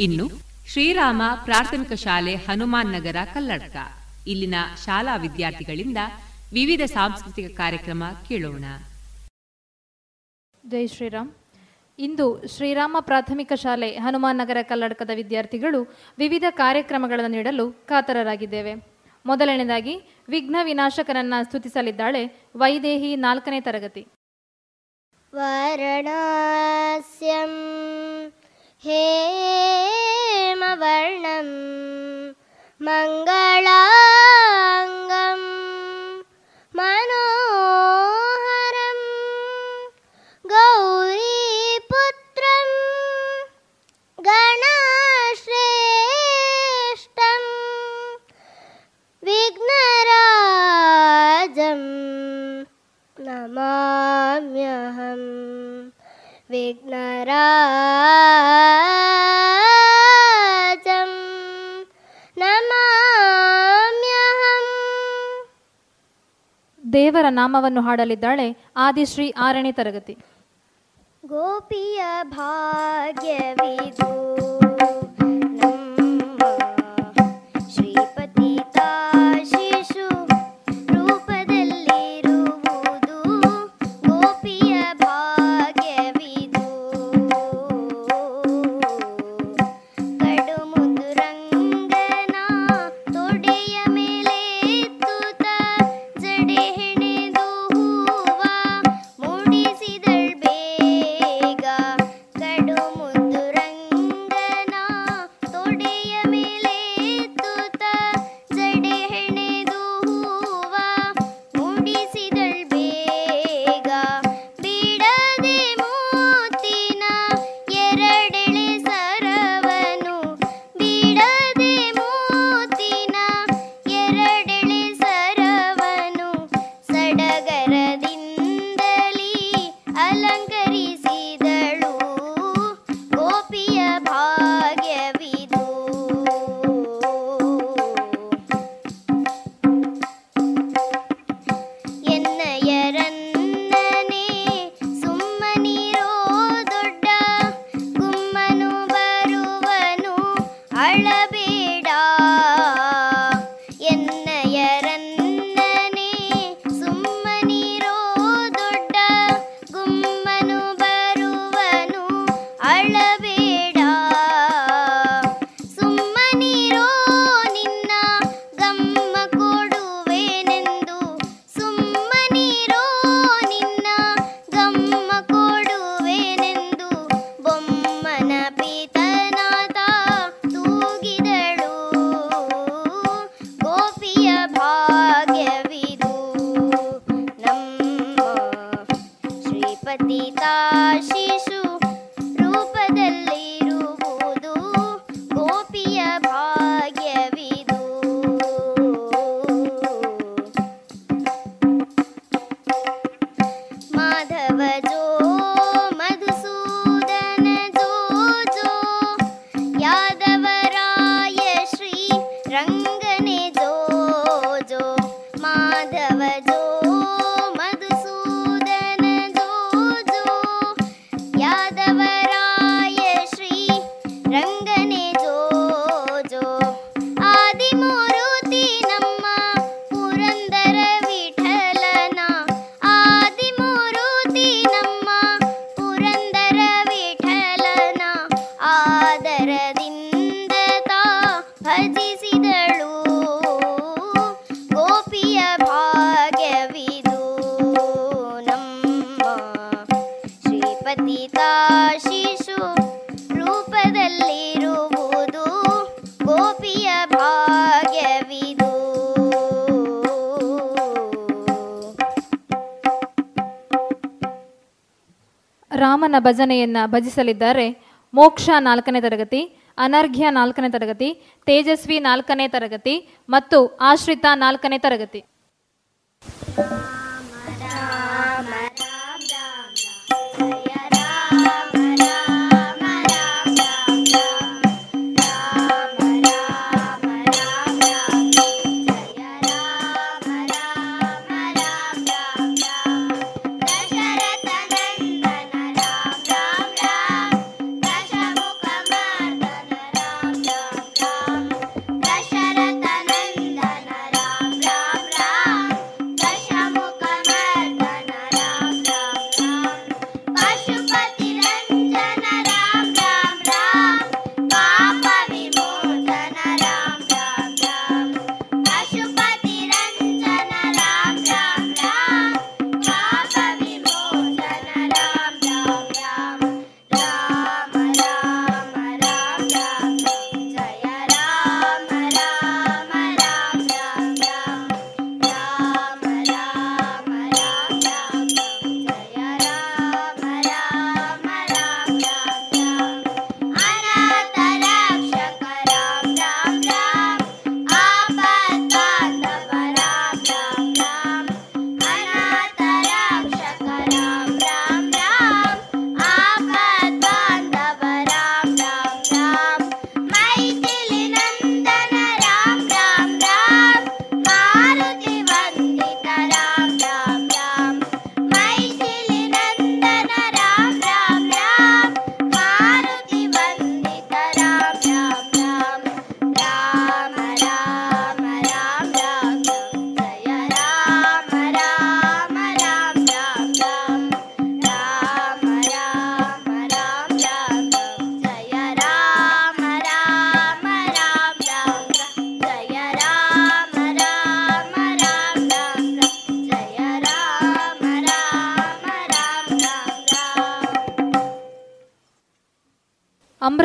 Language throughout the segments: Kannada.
ಇನ್ನು ಶ್ರೀರಾಮ ಪ್ರಾಥಮಿಕ ಶಾಲೆ ಹನುಮಾನ್ ನಗರ ಕಲ್ಲಡ್ಕ. ಇಲ್ಲಿನ ಶಾಲಾ ವಿದ್ಯಾರ್ಥಿಗಳಿಂದ ವಿವಿಧ ಸಾಂಸ್ಕೃತಿಕ ಕಾರ್ಯಕ್ರಮ ಕೇಳೋಣ. ಜೈ ಶ್ರೀರಾಮ್. ಇಂದು ಶ್ರೀರಾಮ ಪ್ರಾಥಮಿಕ ಶಾಲೆ ಹನುಮಾನ್ ನಗರ ಕಲ್ಲಡ್ಕದ ವಿದ್ಯಾರ್ಥಿಗಳು ವಿವಿಧ ಕಾರ್ಯಕ್ರಮಗಳನ್ನು ನೀಡಲು ಕಾತರರಾಗಿದ್ದೇವೆ. ಮೊದಲನೇದಾಗಿ ವಿಘ್ನ ವಿನಾಶಕನನ್ನ ಸ್ತುತಿಸಲಿದ್ದಾಳೆ ವೈದೇಹಿ ನಾಲ್ಕನೇ ತರಗತಿ. ವಾರಣಾಸ್ಯಂ हेमवर्णं मङ्गला ದೇವರ ನಾಮವನ್ನು ಹಾಡಲಿದ್ದಾಳೆ ಆದಿಶ್ರೀ ಆರನೇ ತರಗತಿ. ಗೋಪಿಯ ಭಾಗ್ಯವಿದು. ಗೋಪಿಯ ಭಜನೆಯನ್ನ ಭಜಿಸಲಿದ್ದಾರೆ. ಮೋಕ್ಷ ನಾಲ್ಕನೇ ತರಗತಿ, ಅನರ್ಘ್ಯ ನಾಲ್ಕನೇ ತರಗತಿ, ತೇಜಸ್ವಿ ನಾಲ್ಕನೇ ತರಗತಿ ಮತ್ತು ಆಶ್ರಿತ ನಾಲ್ಕನೇ ತರಗತಿ.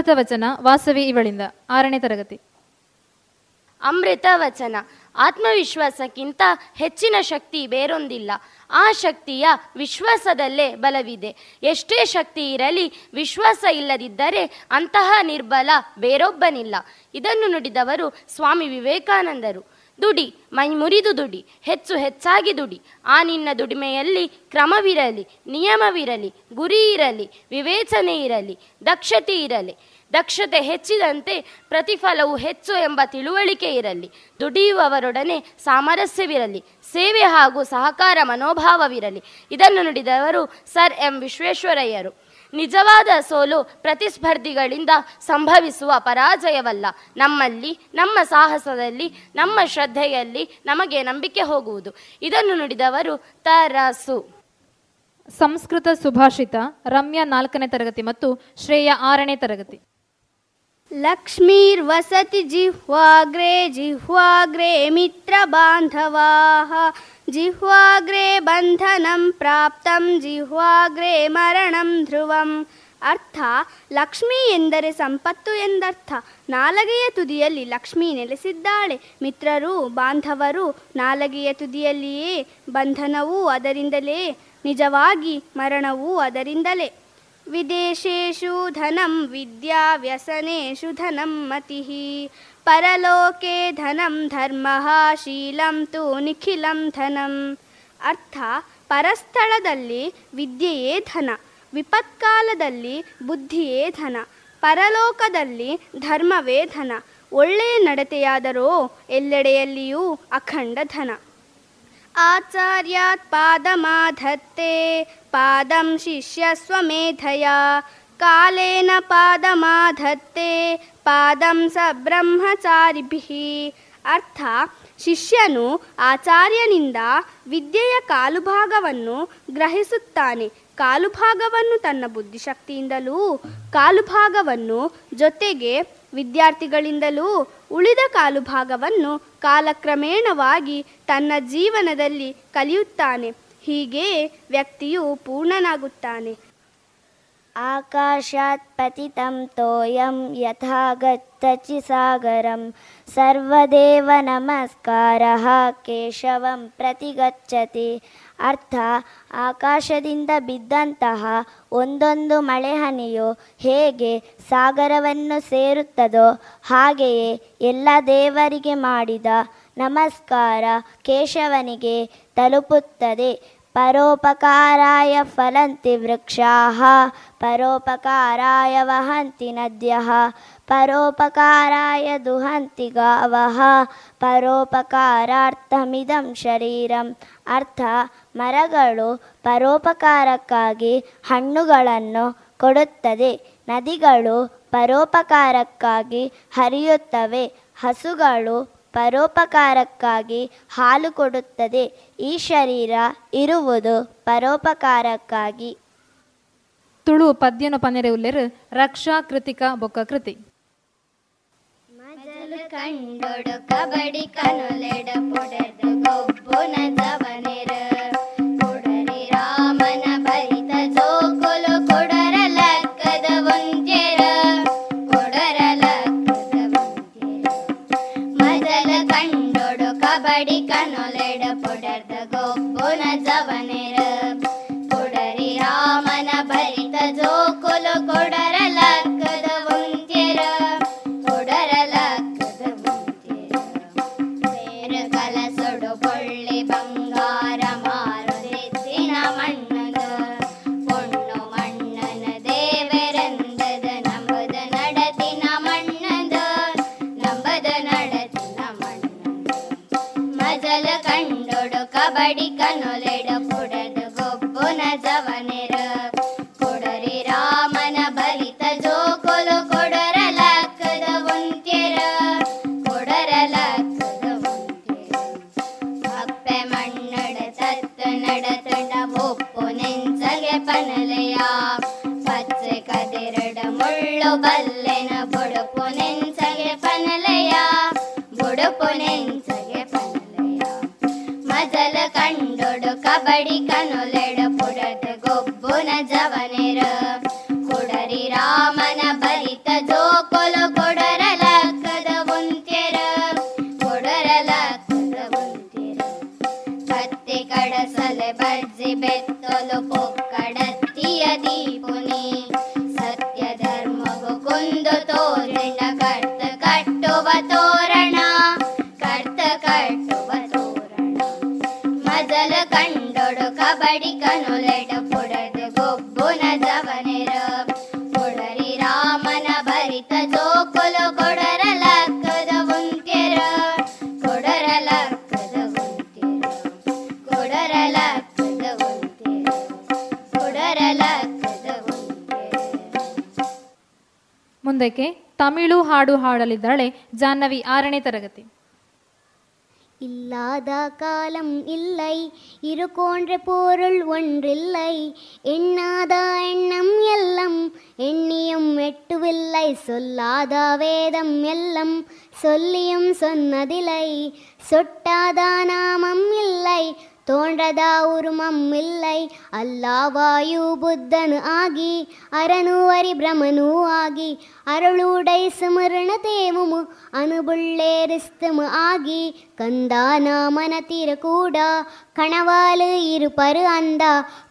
ಅಮೃತ ವಚನ ವಾಸವಿ ಇವಳಿಂದ. ಆರನೇ ತರಗತಿ. ಅಮೃತ ವಚನ ಆತ್ಮವಿಶ್ವಾಸಕ್ಕಿಂತ ಹೆಚ್ಚಿನ ಶಕ್ತಿ ಬೇರೊಂದಿಲ್ಲ. ಆ ಶಕ್ತಿಯ ವಿಶ್ವಾಸದಲ್ಲೇ ಬಲವಿದೆ. ಎಷ್ಟೇ ಶಕ್ತಿ ಇರಲಿ, ವಿಶ್ವಾಸ ಇಲ್ಲದಿದ್ದರೆ ಅಂತಹ ನಿರ್ಬಲ ಬೇರೊಬ್ಬನಿಲ್ಲ. ಇದನ್ನು ನುಡಿದವರು ಸ್ವಾಮಿ ವಿವೇಕಾನಂದರು. ದುಡಿ, ಮೈ ಮುರಿದು ದುಡಿ, ಹೆಚ್ಚು ಹೆಚ್ಚಾಗಿ ದುಡಿ. ಆ ನಿನ್ನ ದುಡಿಮೆಯಲ್ಲಿ ಕ್ರಮವಿರಲಿ, ನಿಯಮವಿರಲಿ, ಗುರಿ ಇರಲಿ, ವಿವೇಚನೆ ಇರಲಿ, ದಕ್ಷತೆ ಇರಲಿ. ದಕ್ಷತೆ ಹೆಚ್ಚಿದಂತೆ ಪ್ರತಿಫಲವು ಹೆಚ್ಚು ಎಂಬ ತಿಳುವಳಿಕೆ ಇರಲಿ. ದುಡಿಯುವವರೊಡನೆ ಸಾಮರಸ್ಯವಿರಲಿ. ಸೇವೆ ಹಾಗೂ ಸಹಕಾರ ಮನೋಭಾವವಿರಲಿ. ಇದನ್ನು ನುಡಿದವರು ಸರ್ ಎಂ ವಿಶ್ವೇಶ್ವರಯ್ಯರು. ನಿಜವಾದ ಸೋಲು ಪ್ರತಿಸ್ಪರ್ಧಿಗಳಿಂದ ಸಂಭವಿಸುವ ಪರಾಜಯವಲ್ಲ. ನಮ್ಮಲ್ಲಿ, ನಮ್ಮ ಸಾಹಸದಲ್ಲಿ, ನಮ್ಮ ಶ್ರದ್ಧೆಯಲ್ಲಿ ನಮಗೆ ನಂಬಿಕೆ ಹೋಗುವುದು. ಇದನ್ನು ನುಡಿದವರು ತರಸು. ಸಂಸ್ಕೃತ ಸುಭಾಷಿತ, ರಮ್ಯಾ ನಾಲ್ಕನೇ ತರಗತಿ ಮತ್ತು ಶ್ರೇಯ ಆರನೇ ತರಗತಿ. लक्ष्मीर्वसति जिह्वाग्रे ಮಿತ್ರ मित्रबान्धवाः जिह्वाग्रे बन्धनं प्राप्तं जिह्वाग्रे ಮರಣಂ ಧ್ರುವಂ. ಅರ್ಥ, ಲಕ್ಷ್ಮಿ ಎಂದರೆ ಸಂಪತ್ತು ಎಂದರ್ಥ. ನಾಲಗೆಯ ತುದಿಯಲ್ಲಿ ಲಕ್ಷ್ಮಿ ನೆಲೆಸಿದ್ದಾಳೆ. ಮಿತ್ರರು, ಬಾಂಧವರು, ನಾಲಗೆಯ ತುದಿಯಲ್ಲಿಯೇ ಬಂಧನವೂ ಅದರಿಂದಲೇ, ನಿಜವಾಗಿ ಮರಣವೂ ಅದರಿಂದಲೇ. ವಿದೇಶೇಷು धनं ವಿದ್ಯಾ धनं ಮತಿ. ಪರಲೋಕೆ ಧನಂ ಧರ್ಮ, ಶೀಲಂ ತು ನಿಖಿಲಂ ಧನಂ. ಅರ್ಥ, ಪರಸ್ಥಳದಲ್ಲಿ ವಿದ್ಯೆಯೇ ಧನ, ವಿಪತ್ಕಾಲದಲ್ಲಿ ಬುದ್ಧಿಯೇ ಧನ, ಪರಲೋಕದಲ್ಲಿ ಧರ್ಮವೇ ಧನ, ಒಳ್ಳೆಯ ನಡತೆಯಾದರೋ ಎಲ್ಲೆಡೆಯಲ್ಲಿಯೂ ಅಖಂಡ ಧನ. ಆಚಾರ್ಯಾತ್ ಪಾದಮಾಧತ್ತೆ ಪಾದಂ ಶಿಷ್ಯ कालेन ಪಾದಮಾಧತ್ತೆ, ಪಾದಂ ಸ ಬ್ರಹ್ಮಚಾರಿಭಿ. ಅರ್ಥ, ಶಿಷ್ಯನು ಆಚಾರ್ಯನಿಂದ ವಿದ್ಯೆಯ ಕಾಲುಭಾಗವನ್ನು ಗ್ರಹಿಸುತ್ತಾನೆ. ಕಾಲುಭಾಗವನ್ನು ತನ್ನ ಬುದ್ಧಿಶಕ್ತಿಯಿಂದಲೂ, ಕಾಲುಭಾಗವನ್ನು ಜೊತೆಗೆ ವಿದ್ಯಾರ್ಥಿಗಳಿಂದಲೂ, ಉಳಿದ ಕಾಲುಭಾಗವನ್ನು ಕಾಲಕ್ರಮೇಣವಾಗಿ ತನ್ನ ಜೀವನದಲ್ಲಿ ಕಲಿಯುತ್ತಾನೆ. ಹೀಗೆ ವ್ಯಕ್ತಿಯು ಪೂರ್ಣನಾಗುತ್ತಾನೆ. ಆಕಾಶಾತ್ ಪತಿತಂ ತೋಯಂ ಯಥಾಗತ್ತಚಿ ಸಾಗರಂ. ಸರ್ವದೇವ ನಮಸ್ಕಾರ ಕೇಶವಂ ಪ್ರತಿಗಚ್ಚತಿ. ಅರ್ಥ, ಆಕಾಶದಿಂದ ಬಿದ್ದಂತಹ ಒಂದೊಂದು ಮಳೆಹನಿಯು ಹೇಗೆ ಸಾಗರವನ್ನು ಸೇರುತ್ತದೋ ಹಾಗೆಯೇ ಎಲ್ಲ ದೇವರಿಗೆ ಮಾಡಿದ ನಮಸ್ಕಾರ ಕೇಶವನಿಗೆ ತಲುಪುತ್ತದೆ. ಪರೋಪಕಾರಾಯ ಫಲಂತಿ ವೃಕ್ಷಾಃ ಪರೋಪಕಾರಾಯ ವಹಂತಿ ನದ್ಯಃ ಪರೋಪಕಾರಾಯ ದುಹಂತಿ ಗಾವಃ ಪರೋಪಕಾರಾರ್ಥಮಿದಂ ಶರೀರಂ. ಅರ್ಥ, ಮರಗಳು ಪರೋಪಕಾರಕ್ಕಾಗಿ ಹಣ್ಣುಗಳನ್ನು ಕೊಡುತ್ತದೆ. ನದಿಗಳು ಪರೋಪಕಾರಕ್ಕಾಗಿ ಹರಿಯುತ್ತವೆ. ಹಸುಗಳು ಪರೋಪಕಾರಕ್ಕಾಗಿ ಹಾಲು ಕೊಡುತ್ತದೆ. ಈ ಶರೀರ ಇರುವುದು ಪರೋಪಕಾರಕ್ಕಾಗಿ. ತುಳು ಪದ್ಯನು ಪನೆರೆ ಉಲ್ಲೆರು ರಕ್ಷಾ ಕೃತಿಕ ಬೊಕ್ಕ ಕೃತಿ. ಮಜಲು ಕಂಡೊಡು ಕಬಡಿ ಕನುಲೆಡ ಪೊಡೆದು ಗೊಬ್ಬು ಜವನೆರ ಮುಂದಕ್ಕೆ ತಮಿಳು ಹಾಡು ಹಾಡಲಿದ್ದಾಳೆ ಜಾಹ್ನವಿ ಆರನೇ ತರಗತಿ இல்லாத காலம் இல்லை இருக்கோன்ற பொருள் ஒன்றில்லை எண்ணாத எண்ணம் எல்லாம் எண்ணியும் எட்டுவில்லை சொல்லாத வேதம் எல்லாம் சொல்லியும் சொன்னதில்லை சொட்டாத நாமம் இல்லை ತೋಂಡದ ಊರು ಮಮ್ಮಿಲ್ಲ. ಅಲ್ಲಾವಾಯು ಬುದ್ಧನು ಆಗಿ, ಅರನು ಅರಿ ಆಗಿ. ಅರಳೂಡೈ ಡೈ ಸುಮರಣ ಆಗಿ. ಕಂದ ನಾಮನ ತೀರ ಕೂಡ, ಕಣವಾಲು ಇರು ಪರು ಅಂದ.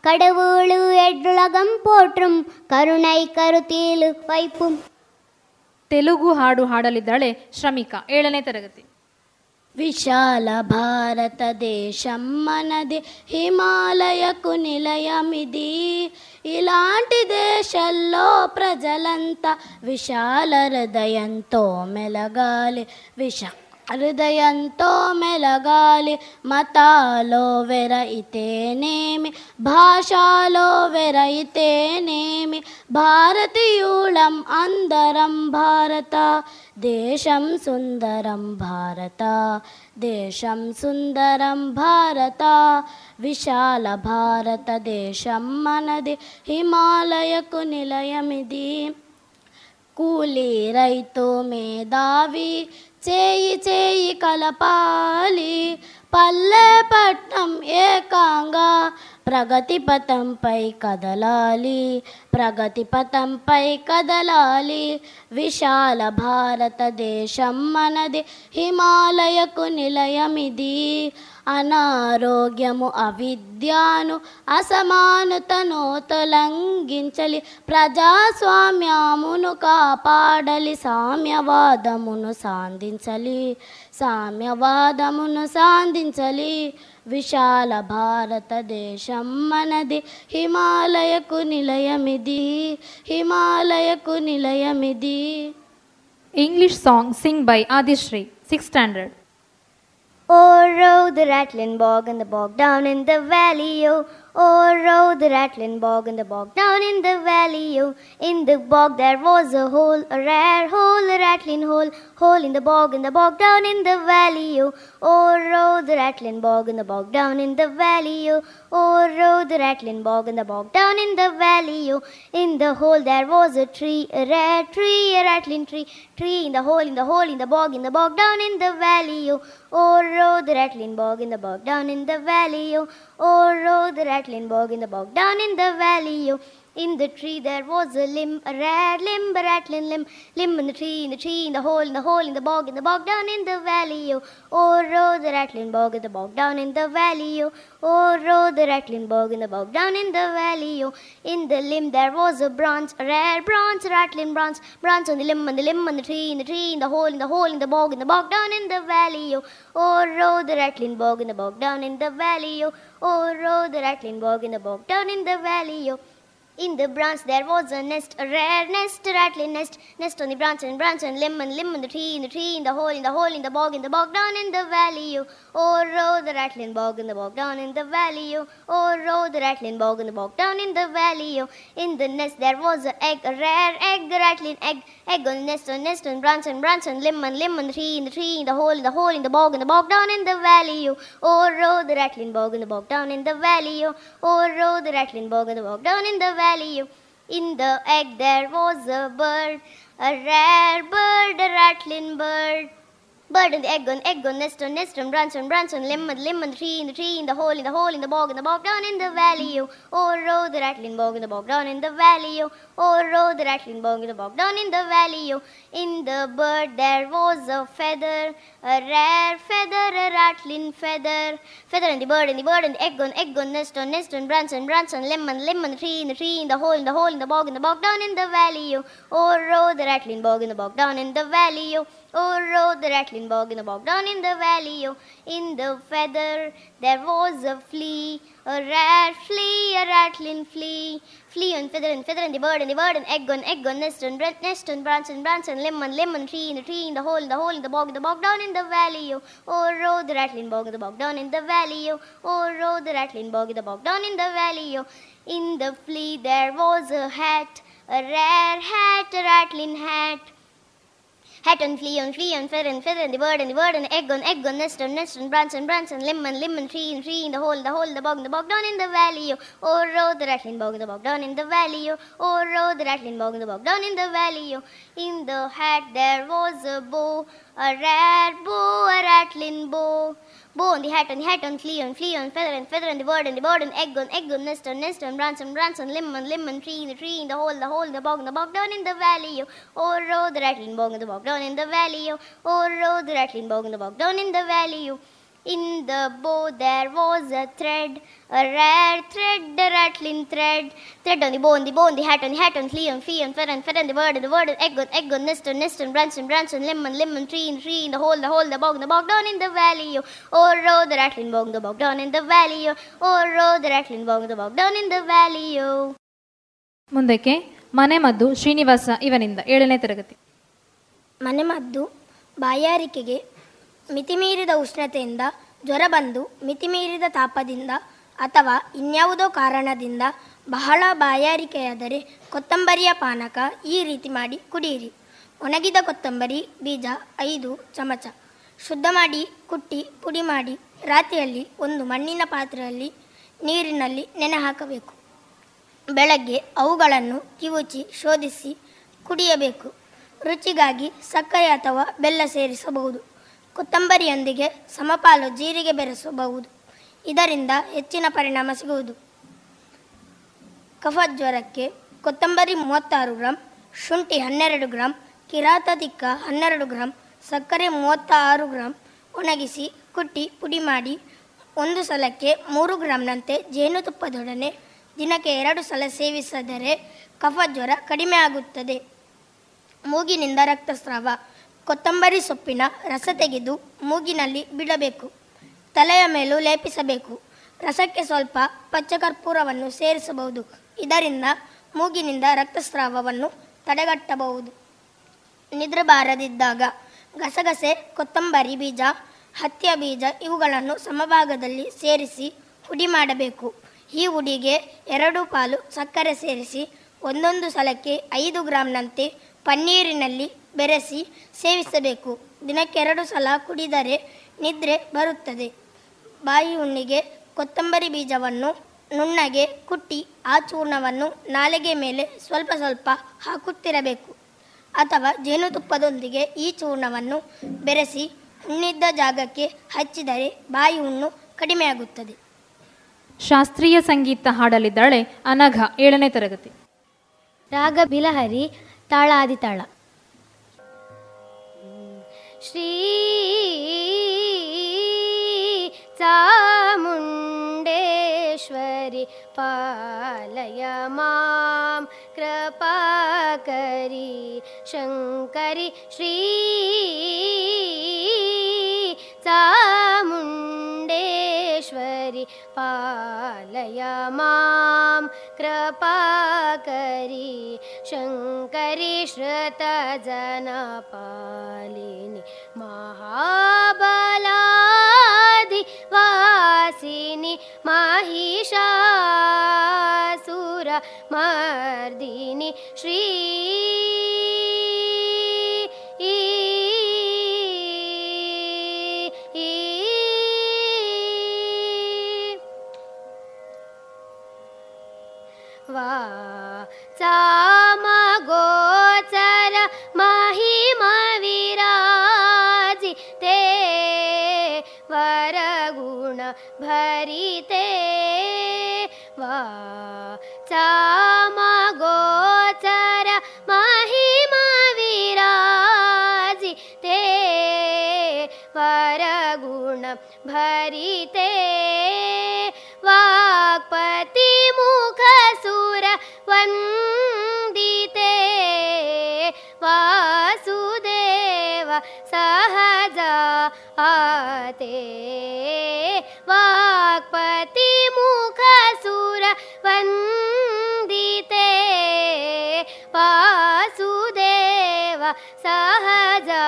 ಕಡವುಳು ಎಡ್ಳಗಂ ಪೋಟ್ರುಂ, ಕರುಣೈ ಕರುತೀಲು ಪೈಪು ತೆಲುಗು ಹಾಡು ಹಾಡಲಿದ್ದಾಳೆ ಶ್ರಮಿಕ. ಏಳನೇ ತರಗತಿ. విశాల భారతదేశం మనది హిమాలయకు నిలయమిది. ఇలాంటి దేశంలో ప్రజలంతా విశాల హృదయంతో మెలగాలి. విశా హృదయంతో మెలగాలి మతాలో వెరైతేనేమి భాషలో వెరైతేనేమి భారతీయులం అందరం భారత దేశం సుందరం భారత దేశం సుందరం భారత విశాల భారతదేశం మనది హిమాలయకు నిలయమిది కూలీ రైతు మేధావి చేయి చేయి కలపాలి. పల్లె పట్నం ఏకంగా ప్రగతి పథంపై కదలాలి. ప్రగతి పథంపై కదలాలి. విశాల భారతదేశం మనది హిమాలయకు నిలయమిది. అనారోగ్యము అవిద్యాను అసమానతను తొలంగించలి ప్రజాస్వామ్యమును కాపాడలి సామ్యవాదమును సాధించలి సామ్యవాదమును సాధించలి. విశాల భారతదేశం మనది హిమాలయకు నిలయమిది హిమాలయకు నిలయమిది. English song sing by Adishree six standard Oh, row the rattling bog and the bog down in the valley, oh. Oh, row the rattling bog and the bog down in the valley, oh. In the bog there was a hole, a rare hole, a rattling hole. Hole in the bog and the bog down in the valley, oh. Oh, row the rattling bog and the bog down in the valley, oh. Oh, row the rattling bog and the bog down in the valley, oh. In the hole there was a tree, a rare tree, a rattling tree. Tree in the hole, in the hole, in the bog, in the bog down in the valley, oh. Oh, row the rattling bog in the bog down in the valley, oh. Oh, row the rattling bog in the bog down in the valley, oh. In the tree there was a limb, a rare limb, a rattling limb, limb in the tree, in the tree, in the hole, in the hole, in the bog, in the bog down in the valley, oh. Oh, row the rattling bog in the bog down in the valley, oh. Oh, row the rattling bog in the bog down in the valley, oh. In the limb there was a branch, a rare branch, a rattling branch, branch on the limb, on the limb, on the tree, in the tree, in the hole, in the hole, in the bog, in the bog down in the valley, oh. Oh, row the rattling bog in the bog down in the valley, oh. Oh, row the rattling bog in the bog down in the valley, oh. In the branch there was a nest, a rare nest, a rattling nest, nest on the branch and branch and limb and limb on the tree, in the tree, in the hole, in the hole, in the bog, in the bog down in the valley, oh. Oh, row the rattling bog in the bog down in the valley, oh. Oh, row the rattling bog in the bog down in the valley, oh. In the nest there was a egg, a rare egg, a rattling egg, egg on the nest on nest on branch and branch and limb and limb on the tree, in the tree, in the hole, in the hole, in the bog, in the bog down in the valley, oh. Oh, row the rattling bog in the bog down in the valley, oh. Oh, row the rattling bog in the bog down in the valley, In the egg there was a bird, a rare bird, a rattling bird. Bird on the egg on egg on nest on nest on branch on branch on limb on limb on tree in the tree in the hole in the hole in the bog in the bog down in the valley. Oh oh row the rattling bog in the bog down in the valley oh oh row the rattling bog in the bog down in the valley oh in the bird there was a feather a rare feather a rattling feather feather in the bird in the bird and the egg on egg on nest on nest on branch on branch on limb on limb on the tree in the tree in the hole in the hole in the bog in the bog down in the valley oh oh row the rattling bog in the bog down in the valley oh Oh, row the rattling bog in the bog down in the valley. Oh, in the feather there was a flea, a rare flea, a rattling flea. Flea and feather and feather and the bird and the bird and egg on egg on nest and bran- nest and branch and branch and limb and limb tree in the tree in the hole in the hole in the bog the bog down in the valley. Oh, oh row the rattling bog the bog down in the valley. Oh, oh row the rattling bog the bog down in the valley. Oh, in the flea there was a hat, a rare hat, a rattling hat. Hat and flea and flea and feather and feather and the bird and the bird and egg on, egg on, nest on, nest and branch and branch and limb and limb and tree and tree in the hole, the hole, the bog, the bog down in the valley. Oh, oh row the rattling bog, the bog down in the valley. Oh, oh row the rattling bog, the bog down in the valley. Oh, in the hat there was a bow, a rare bow, a rattling bow. Bow on the hat on the hat on, flea on, flea on, feather and feather on the bird and the bird on, egg on, egg on, nest on, nest on, branch on, branch on, limb on, limb on, tree in the tree in the hole, the hole, the oh. Oh, bog, and the bog down in the valley. Oh, oh row the rattling bog, in the bog down in the valley. Oh, oh row the rattling bog, in the bog down in the valley. Oh, in the bow there was a thread, a rare thread, a rattling thread. Thread on the on the on the hat, on the hat, on flea, on flea, on fer and fern and the word and the word and egg on, egg on, nest on, nest on, branch on, branch on, limb on, limb on, tree in tree, in the hole, the hole, the bog, the bog down in the valley. Oh, oh row the rattling bog, the bog down in the valley. Oh, oh row the rattling bog, the bog down in the valley. Oh. ಮುಂದಕ್ಕೆ ಮನೆಮದ್ದು ಶ್ರೀನಿವಾಸ ಇವನಿಂದ ಏಳನೇ ತರಗತಿ ಮನೆಮದ್ದು ಬಾಯಾರಿಕೆಗೆ ಮಿತಿಮೀರಿದ ಉಷ್ಣತೆಯಿಂದ ಜ್ವರ ಬಂದು ಮಿತಿಮೀರಿದ ತಾಪದಿಂದ ಅಥವಾ ಇನ್ಯಾವುದೋ ಕಾರಣದಿಂದ ಬಹಳ ಬಾಯಾರಿಕೆಯಾದರೆ ಕೊತ್ತಂಬರಿಯ ಪಾನಕ ಈ ರೀತಿ ಮಾಡಿ ಕುಡಿಯಿರಿ ಒಣಗಿದ ಕೊತ್ತಂಬರಿ, ಬೀಜ ಐದು ಚಮಚ. ಶುದ್ಧ ಮಾಡಿ, ಕುಟ್ಟಿ, ಪುಡಿ ಮಾಡಿ, ರಾತ್ರಿಯಲ್ಲಿ ಒಂದು ಮಣ್ಣಿನ ಪಾತ್ರೆಯಲ್ಲಿ ನೀರಿನಲ್ಲಿ ನೆನೆ ಹಾಕಬೇಕು. ಬೆಳಗ್ಗೆ ಅವುಗಳನ್ನು ಕಿವುಚಿ ಶೋಧಿಸಿ ಕುಡಿಯಬೇಕು. ರುಚಿಗಾಗಿ ಸಕ್ಕರೆ ಅಥವಾ ಬೆಲ್ಲ ಸೇರಿಸಬಹುದು. ಕೊತ್ತಂಬರಿಯೊಂದಿಗೆ ಸಮಪಾಲು ಜೀರಿಗೆ ಬೆರೆಸಬಹುದು. ಇದರಿಂದ ಹೆಚ್ಚಿನ ಪರಿಣಾಮ ಸಿಗುವುದು. ಕಫಜ್ವರಕ್ಕೆ ಕೊತ್ತಂಬರಿ ಮೂವತ್ತಾರು ಗ್ರಾಂ, ಶುಂಠಿ ಹನ್ನೆರಡು ಗ್ರಾಂ ಕಿರಾತದಿಕ್ಕ ಹನ್ನೆರಡು ಗ್ರಾಂ, ಸಕ್ಕರೆ ಮೂವತ್ತ ಆರು ಗ್ರಾಂ ಒಣಗಿಸಿ ಕುಟ್ಟಿ ಪುಡಿ ಮಾಡಿ ಒಂದು ಸಲಕ್ಕೆ ಮೂರು ಗ್ರಾಂನಂತೆ ಜೇನುತುಪ್ಪದೊಡನೆ ದಿನಕ್ಕೆ ಎರಡು ಸಲ ಸೇವಿಸಿದರೆ ಕಫಜ್ವರ ಕಡಿಮೆ ಆಗುತ್ತದೆ. ಮೂಗಿನಿಂದ ರಕ್ತಸ್ರಾವ ಕೊತ್ತಂಬರಿ ಸೊಪ್ಪಿನ ರಸ ತೆಗೆದು ಮೂಗಿನಲ್ಲಿ ಬಿಡಬೇಕು. ತಲೆಯ ಮೇಲೂ ಲೇಪಿಸಬೇಕು. ರಸಕ್ಕೆ ಸ್ವಲ್ಪ ಪಚ್ಚಕರ್ಪೂರವನ್ನು ಸೇರಿಸಬಹುದು. ಇದರಿಂದ ಮೂಗಿನಿಂದ ರಕ್ತಸ್ರಾವವನ್ನು ತಡೆಗಟ್ಟಬಹುದು. ನಿದ್ರೆ ಬಾರದಿದ್ದಾಗ ಗಸಗಸೆ, ಕೊತ್ತಂಬರಿ ಬೀಜ, ಹತ್ತಿಯ ಬೀಜ ಇವುಗಳನ್ನು ಸಮಭಾಗದಲ್ಲಿ ಸೇರಿಸಿ ಹುಡಿ ಮಾಡಬೇಕು. ಈ ಹುಡಿಗೆ ಎರಡು ಪಾಲು ಸಕ್ಕರೆ ಸೇರಿಸಿ ಒಂದೊಂದು ಸಲಕ್ಕೆ ಐದು ಗ್ರಾಂನಂತೆ ಪನ್ನೀರಿನಲ್ಲಿ ಬೆರೆಸಿ ಸೇವಿಸಬೇಕು. ದಿನಕ್ಕೆರಡು ಸಲ ಕುಡಿದರೆ ನಿದ್ರೆ ಬರುತ್ತದೆ. ಬಾಯಿ ಹುಣ್ಣಿಗೆ ಕೊತ್ತಂಬರಿ ಬೀಜವನ್ನು ನುಣ್ಣಗೆ ಕುಟ್ಟಿ ಆ ಚೂರ್ಣವನ್ನು ನಾಲಿಗೆ ಮೇಲೆ ಸ್ವಲ್ಪ ಸ್ವಲ್ಪ ಹಾಕುತ್ತಿರಬೇಕು. ಅಥವಾ ಜೇನುತುಪ್ಪದೊಂದಿಗೆ ಈ ಚೂರ್ಣವನ್ನು ಬೆರೆಸಿ ಹುಣ್ಣಿದ್ದ ಜಾಗಕ್ಕೆ ಹಚ್ಚಿದರೆ ಬಾಯಿ ಹುಣ್ಣು ಕಡಿಮೆಯಾಗುತ್ತದೆ. ಶಾಸ್ತ್ರೀಯ ಸಂಗೀತ ಹಾಡಲಿದ್ದಾಳೆ ಅನಘ ಏಳನೇ ತರಗತಿ. ರಾಗ ಬಿಲಹರಿ ತಾಳ ಆದಿತಾಳ श्री चामुण्डेश्वरि पालय मां कृपाकरि शङ्करि श्री चामुण्डेश्वरि पालय मां। कृपाकरी शङ्करी श्रुतजनपालिनि महाबलादिवासिनि महिषासुरमर्दिनि श्री परगुण भरिते। वा च महिमा विराजि ते परगुण भरिते। वाक्पतिमुखसुर वन् आते। वाक्पतिमुखसुर वन्दिते। वासुदेव सहजाते।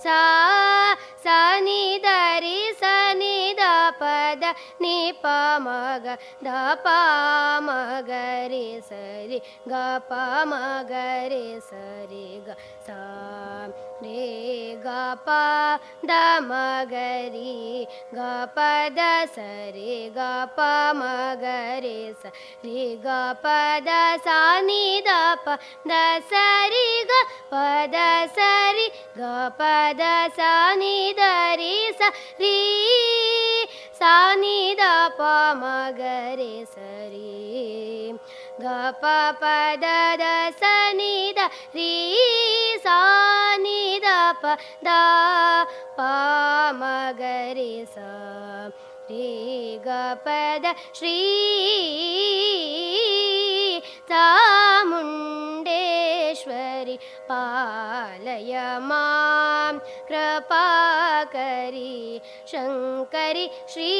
सा सनिदरि सनिदपद निपमग निप सरि गपमगरे सरि ग सा रे ग मगरी ग मगरे सा रे ग प दशरि ग प द सा नि द रे स रि स नि पगरे सरि ग प प द द स नि द रि निदपदा पामगरि सिगपद श्री चामुण्डेश्वरि पालय मां। कृपाकरि शङ्करि श्री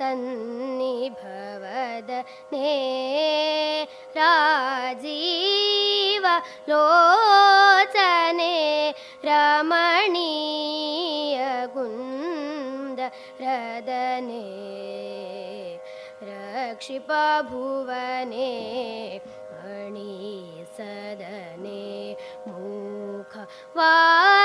राकानिशाकर सन्निभवद ने राजीव लोचने रमणीय गुन्द रदने रक्षिपभुवने मणिसदने मुख वाक्प्रदानवी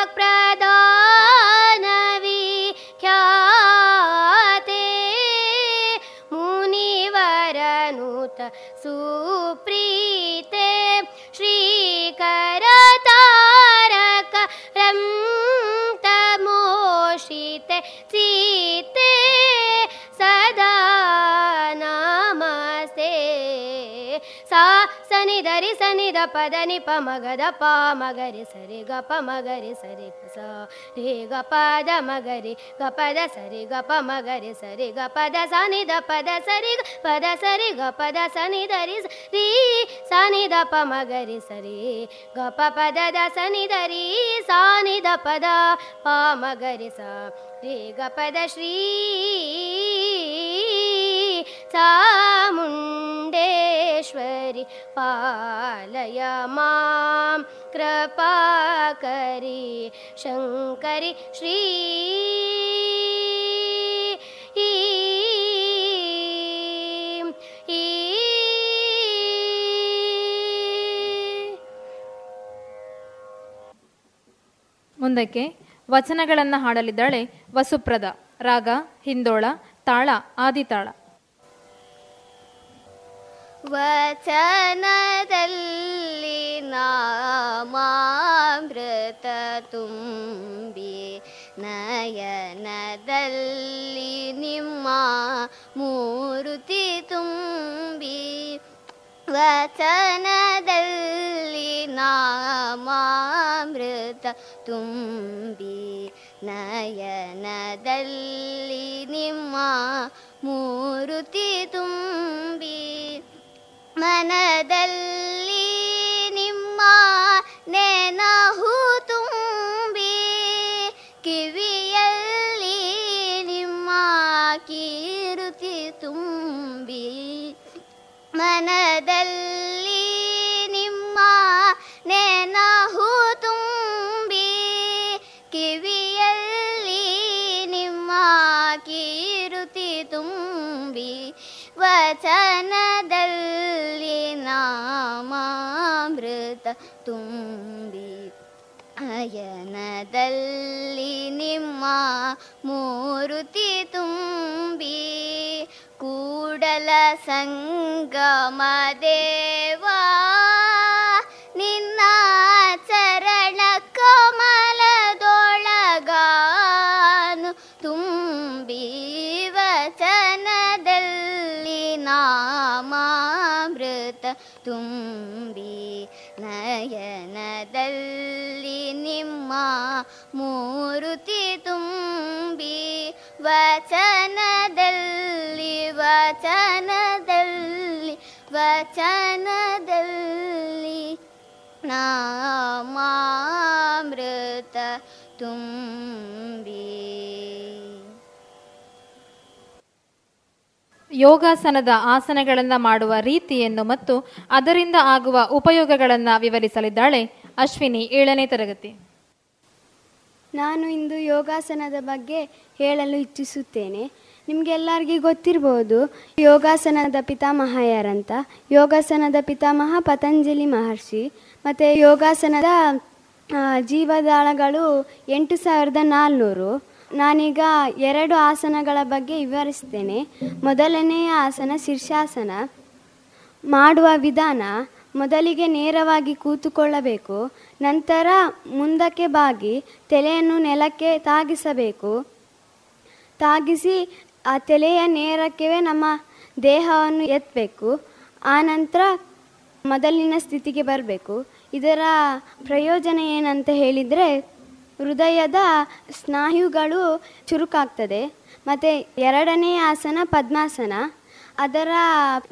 सनि द पद नि प मगद प मगरि सरि ग प मगरि सरि ग स रे ग पद मगरि ग पद सरि ग प मगरि सरि ग पद स नि द पद सरि ग पद सरि ग पद स नि द रि स रि स नि द प मगरि सरि ग प पद द स नि द रि स नि द पद प चामुण्डेश्वरि पालय मां कृपाकरि शङ्करि श्री ಮುಂದಕ್ಕೆ ವಚನಗಳನ್ನು ಹಾಡಲಿದ್ದಾಳೆ ವಸುಪ್ರದ ರಾಗ ಹಿಂದೋಳ ತಾಳ ಆದಿತಾಳ ವಚನದಲ್ಲಿ ನಾಮಾಮೃತ ತುಂಬಿ ನಯನದಲ್ಲಿ ನಿಮ್ಮ ಮೂರುತಿ ತುಂಬಿ ವಚನದಲ್ಲಿ ನಾಮಾಮೃತ ತುಂಬಿ ನಯನದಲ್ಲಿ ನಿಮ್ಮ ಮೂರುತಿ ತುಂಬಿ ಮನದಲ್ಲಿ ನಿಮ್ಮ ನೆನಹು ತುಂಬಿ ಕಿವಿಯಲ್ಲಿ ನಿಮ್ಮ ಕೀರುತಿ ತುಂಬಿ ಮನದಲ್ಲಿ ತುಂಬಿ ಅಯನದಲ್ಲಿ ನಿಮ್ಮ ಮೂರುತಿ ತುಂಬಿ ಕೂಡಲ ಸಂಗಮ ದೇವಾ ನಿನ್ನ ಚರಣ ಕಮಲದೊಳಗಾನು ತುಂಬಿ ವಚನದಲ್ಲಿ ನಾಮಾಮೃತ ತುಂಬಿ ವಚನದಲ್ಲಿ ವಚನದಲ್ಲಿ ನಾಮಾಮೃತ ತುಂಬಿ. ಯೋಗಾಸನದ ಆಸನಗಳನ್ನು ಮಾಡುವ ರೀತಿಯನ್ನು ಮತ್ತು ಅದರಿಂದ ಆಗುವ ಉಪಯೋಗಗಳನ್ನು ವಿವರಿಸಲಿದ್ದಾಳೆ ಅಶ್ವಿನಿ ಏಳನೇ ತರಗತಿ. ನಾನು ಇಂದು ಯೋಗಾಸನದ ಬಗ್ಗೆ ಹೇಳಲು ಇಚ್ಛಿಸುತ್ತೇನೆ. ನಿಮಗೆಲ್ಲರಿಗೂ ಗೊತ್ತಿರ್ಬೋದು, ಯೋಗಾಸನದ ಪಿತಾಮಹ ಯಾರಂತ ಯೋಗಾಸನದ ಪಿತಾಮಹ ಪತಂಜಲಿ ಮಹರ್ಷಿ. ಮತ್ತು ಯೋಗಾಸನದ ಜೀವದಾಳಗಳು ಎಂಟು ಸಾವಿರದ ನಾಲ್ನೂರು. ನಾನೀಗ ಎರಡು ಆಸನಗಳ ಬಗ್ಗೆ ವಿವರಿಸ್ತೇನೆ. ಮೊದಲನೆಯ ಆಸನ ಶೀರ್ಷಾಸನ. ಮಾಡುವ ವಿಧಾನ, ಮೊದಲಿಗೆ ನೇರವಾಗಿ ಕೂತುಕೊಳ್ಳಬೇಕು, ನಂತರ ಮುಂದಕ್ಕೆ ಬಾಗಿ, ತಲೆಯನ್ನು ನೆಲಕ್ಕೆ ತಾಗಿಸಬೇಕು. ತಾಗಿಸಿ ಆ ತಲೆಯ ನೇರಕ್ಕೆ ನಮ್ಮ ದೇಹವನ್ನು ಎತ್ತಬೇಕು ಆನಂತರ ಮೊದಲಿನ ಸ್ಥಿತಿಗೆ ಬರಬೇಕು. ಇದರ ಪ್ರಯೋಜನ ಏನಂತ ಹೇಳಿದರೆ, ಹೃದಯದ ಸ್ನಾಯುಗಳು ಚುರುಕಾಗ್ತದೆ. ಮತ್ತು ಎರಡನೇ ಆಸನ ಪದ್ಮಾಸನ. ಅದರ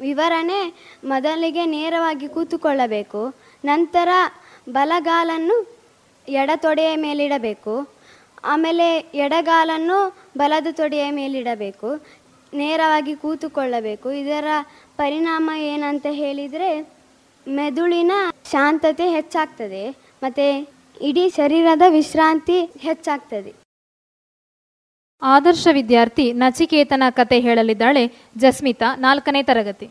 ವಿವರಣೆ ಮೊದಲಿಗೆ ನೇರವಾಗಿ ಕೂತುಕೊಳ್ಳಬೇಕು. ನಂತರ ಬಲಗಾಲನ್ನು ಎಡತೊಡೆಯ ಮೇಲಿಡಬೇಕು. ಆಮೇಲೆ ಎಡಗಾಲನ್ನು ಬಲದ ತೊಡೆಯ ಮೇಲಿಡಬೇಕು ನೇರವಾಗಿ ಕೂತುಕೊಳ್ಳಬೇಕು. ಇದರ ಪರಿಣಾಮ ಏನಂತ ಹೇಳಿದರೆ ಮೆದುಳಿನ ಶಾಂತತೆ ಹೆಚ್ಚಾಗ್ತದೆ ಮತ್ತು ಇಡೀ ಶರೀರದ ವಿಶ್ರಾಂತಿ ಹೆಚ್ಚಾಗ್ತದೆ. ಆದರ್ಶ ವಿದ್ಯಾರ್ಥಿ ನಚಿಕೇತನ ಕತೆ ಹೇಳಲಿದ್ದಾಳೆ ಜಸ್ಮಿತಾ ನಾಲ್ಕನೇ ತರಗತಿ.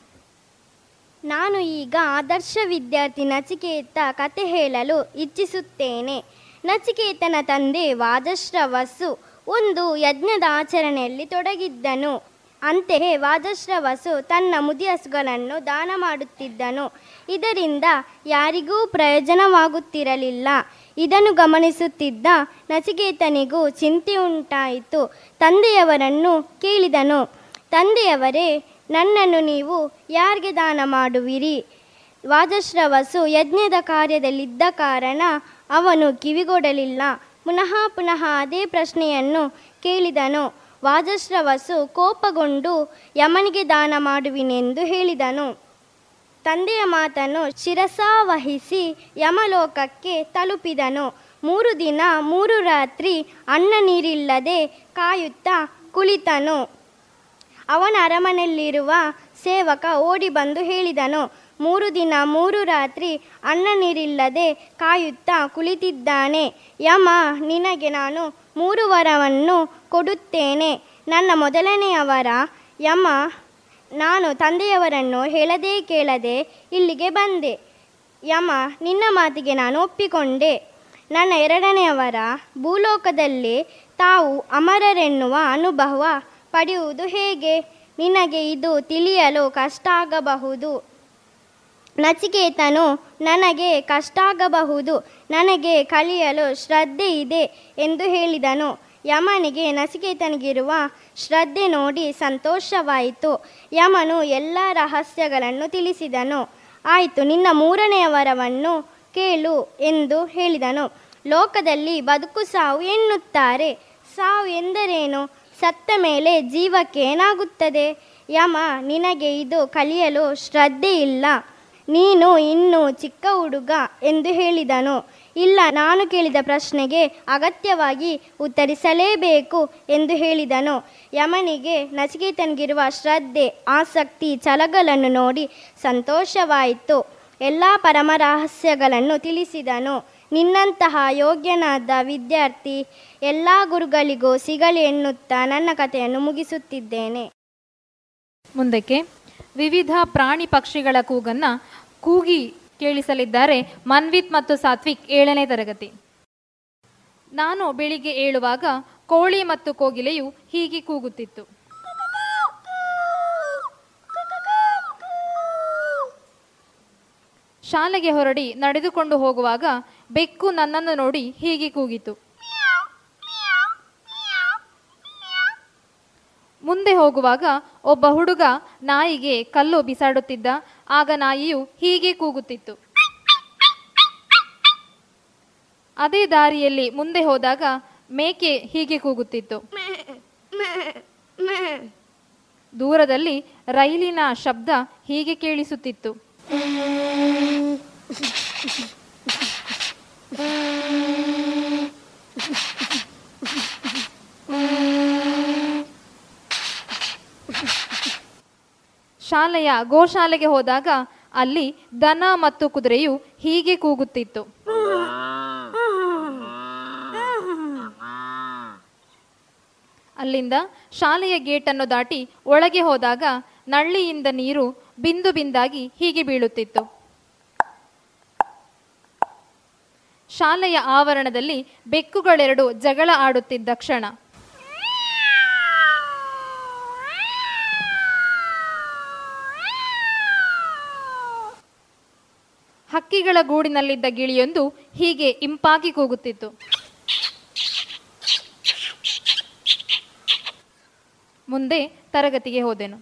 ನಾನು ಈಗ ಆದರ್ಶ ವಿದ್ಯಾರ್ಥಿ ನಚಿಕೇತ ಕತೆ ಹೇಳಲು ಇಚ್ಛಿಸುತ್ತೇನೆ ನಚಿಕೇತನ ತಂದೆ ವಾದಶ್ರವಸು ಒಂದು ಯಜ್ಞದ ಆಚರಣೆಯಲ್ಲಿ ತೊಡಗಿದ್ದನು. ಅಂತೆಯೇ ವಾದಶ್ರವಸು ತನ್ನ ಮುದಿಯಸುಗಳನ್ನು ದಾನ ಮಾಡುತ್ತಿದ್ದನು. ಇದರಿಂದ ಯಾರಿಗೂ ಪ್ರಯೋಜನವಾಗುತ್ತಿರಲಿಲ್ಲ. ಇದನ್ನು ಗಮನಿಸುತ್ತಿದ್ದ ನಚಿಕೇತನಿಗೂ ಚಿಂತೆ ಉಂಟಾಯಿತು. ತಂದೆಯವರನ್ನು ಕೇಳಿದನು, ತಂದೆಯವರೇ, ನನ್ನನ್ನು ನೀವು ಯಾರಿಗೆ ದಾನ ಮಾಡುವಿರಿ? ವಾದಶ್ರವಸು ಯಜ್ಞದ ಕಾರ್ಯದಲ್ಲಿದ್ದ ಕಾರಣ ಅವನು ಕಿವಿಗೊಡಲಿಲ್ಲ. ಪುನಃ ಪುನಃ ಅದೇ ಪ್ರಶ್ನೆಯನ್ನು ಕೇಳಿದನು. ವಾಜಶ್ರವಸು ಕೋಪಗೊಂಡು, ಯಮನಿಗೆ ದಾನ ಮಾಡುವಿನೆಂದು ಹೇಳಿದನು. ತಂದೆಯ ಮಾತನ್ನು ಶಿರಸಾವಹಿಸಿ ಯಮಲೋಕಕ್ಕೆ ತಲುಪಿದನು. ಮೂರು ದಿನ, ಮೂರು ರಾತ್ರಿ ಅನ್ನ ನೀರಿಲ್ಲದೆ ಕಾಯುತ್ತಾ ಕುಳಿತನು. ಅವನ ಅರಮನೆಯಲ್ಲಿರುವ ಸೇವಕ ಓಡಿ ಬಂದು ಹೇಳಿದನು. ಮೂರು ದಿನ ಮೂರು ರಾತ್ರಿ ಅನ್ನ ನೀರಿಲ್ಲದೆ ಕಾಯುತ್ತಾ ಕುಳಿತಿದ್ದಾನೆ. ಯಮ, ನಿನಗೆ ನಾನು ಮೂರು ವರವನ್ನು ಕೊಡುತ್ತೇನೆ. ನನ್ನ ಮೊದಲನೆಯ ವರ, ಯಮ, ನಾನು ತಂದೆಯವರನ್ನು ಹೇಳದೇ ಕೇಳದೆ ಇಲ್ಲಿಗೆ ಬಂದೆ. ಯಮ, ನಿನ್ನ ಮಾತಿಗೆ ನಾನು ಒಪ್ಪಿಕೊಂಡೆ. ನನ್ನ ಎರಡನೆಯವರ ಭೂಲೋಕದಲ್ಲಿ ತಾವು ಅಮರರೆನ್ನುವ ಅನುಭವ ಪಡೆಯುವುದು ಹೇಗೆ? ನಿನಗೆ ಇದು ತಿಳಿಯಲು ಕಷ್ಟ ಆಗಬಹುದು ನಚಿಕೇತನು, ನನಗೆ ಕಷ್ಟ ಆಗಬಹುದು ನನಗೆ ಕಲಿಯಲು ಶ್ರದ್ಧೆ ಇದೆ ಎಂದು ಹೇಳಿದನು. ಯಮನಿಗೆ ನಚಿಕೇತನಿಗಿರುವ ಶ್ರದ್ಧೆ ನೋಡಿ ಸಂತೋಷವಾಯಿತು. ಯಮನು ಎಲ್ಲ ರಹಸ್ಯಗಳನ್ನು ತಿಳಿಸಿದನು. ಆಯಿತು, ನಿನ್ನ ಮೂರನೆಯ ವರವನ್ನು ಕೇಳು ಎಂದು ಹೇಳಿದನು. ಲೋಕದಲ್ಲಿ ಬದುಕು ಸಾವು ಎನ್ನುತ್ತಾರೆ. ಸಾವು ಎಂದರೇನು? ಸತ್ತ ಮೇಲೆ ಜೀವಕ್ಕೆ ಏನಾಗುತ್ತದೆ? ಯಮ, ನಿನಗೆ ಇದು ಕಲಿಯಲು ಶ್ರದ್ಧೆ ಇಲ್ಲ ನೀನು ಇನ್ನೂ ಚಿಕ್ಕ ಹುಡುಗ ಎಂದು ಹೇಳಿದನು. ಇಲ್ಲ, ನಾನು ಕೇಳಿದ ಪ್ರಶ್ನೆಗೆ ಅಗತ್ಯವಾಗಿ ಉತ್ತರಿಸಲೇಬೇಕು ಎಂದು ಹೇಳಿದನು. ಯಮನಿಗೆ ನಚಿಕೇತನಿಗಿರುವ ಶ್ರದ್ಧೆ, ಆಸಕ್ತಿ ಛಲಗಳನ್ನು ನೋಡಿ ಸಂತೋಷವಾಯಿತು. ಎಲ್ಲ ಪರಮ ರಹಸ್ಯಗಳನ್ನು ತಿಳಿಸಿದನು. ನಿನ್ನಂತಹ ಯೋಗ್ಯನಾದ ವಿದ್ಯಾರ್ಥಿ ಎಲ್ಲ ಗುರುಗಳಿಗೂ ಸಿಗಲಿ ಎನ್ನುತ್ತಾ ನನ್ನ ಕಥೆಯನ್ನು ಮುಗಿಸುತ್ತಿದ್ದೇನೆ. ಮುಂದಕ್ಕೆ ವಿವಿಧ ಪ್ರಾಣಿ ಪಕ್ಷಿಗಳ ಕೂಗನ್ನ ಕೂಗಿ ಕೇಳಿಸಲಿದ್ದಾರೆ ಮನ್ವಿತ್ ಮತ್ತು ಸಾತ್ವಿಕ್ ಏಳನೇ ತರಗತಿ. ನಾನು ಬೆಳಿಗ್ಗೆ ಏಳುವಾಗ ಕೋಳಿ ಮತ್ತು ಕೋಗಿಲೆಯು ಹೀಗೆ ಕೂಗುತ್ತಿತ್ತು. ಶಾಲೆಗೆ ಹೊರಡಿ ನಡೆದುಕೊಂಡು ಹೋಗುವಾಗ ಬೆಕ್ಕು ನನ್ನನ್ನು ನೋಡಿ ಹೀಗೆ ಕೂಗಿತು ಮುಂದೆ ಹೋಗುವಾಗ ಒಬ್ಬ ಹುಡುಗ ನಾಯಿಗೆ ಕಲ್ಲು ಬಿಸಾಡುತ್ತಿದ್ದ. ಆಗ ನಾಯಿಯು ಹೀಗೆ ಕೂಗುತ್ತಿತ್ತು. ಅದೇ ದಾರಿಯಲ್ಲಿ ಮುಂದೆ ಹೋದಾಗ ಮೇಕೆ ಹೀಗೆ ಕೂಗುತ್ತಿತ್ತು. ದೂರದಲ್ಲಿ ರೈಲಿನ ಶಬ್ದ ಹೀಗೆ ಕೇಳಿಸುತ್ತಿತ್ತು. ಶಾಲೆಯ ಗೋಶಾಲೆಗೆ ಹೋದಾಗ ಅಲ್ಲಿ ದನ ಮತ್ತು ಕುದುರೆಯು ಹೀಗೆ ಕೂಗುತ್ತಿತ್ತು. ಅಲ್ಲಿಂದ ಶಾಲೆಯ ಗೇಟನ್ನು ದಾಟಿ ಒಳಗೆ ಹೋದಾಗ ನಳ್ಳಿಯಿಂದ ನೀರು ಬಿಂದು ಬಿಂದಾಗಿ ಹೀಗೆ ಬೀಳುತ್ತಿತ್ತು. ಶಾಲೆಯ ಆವರಣದಲ್ಲಿ ಬೆಕ್ಕುಗಳೆರಡು ಜಗಳ ಆಡುತ್ತಿದ್ದ ಕ್ಷಣ. ಹಕ್ಕಿಗಳ ಗೂಡಿನಲ್ಲಿದ್ದ ಗಿಳಿಯೊಂದು ಹೀಗೆ ಇಂಪಾಗಿ ಕೂಗುತ್ತಿತ್ತು. ಮುಂದೆ ತರಗತಿಗೆ ಹೋದೆನು.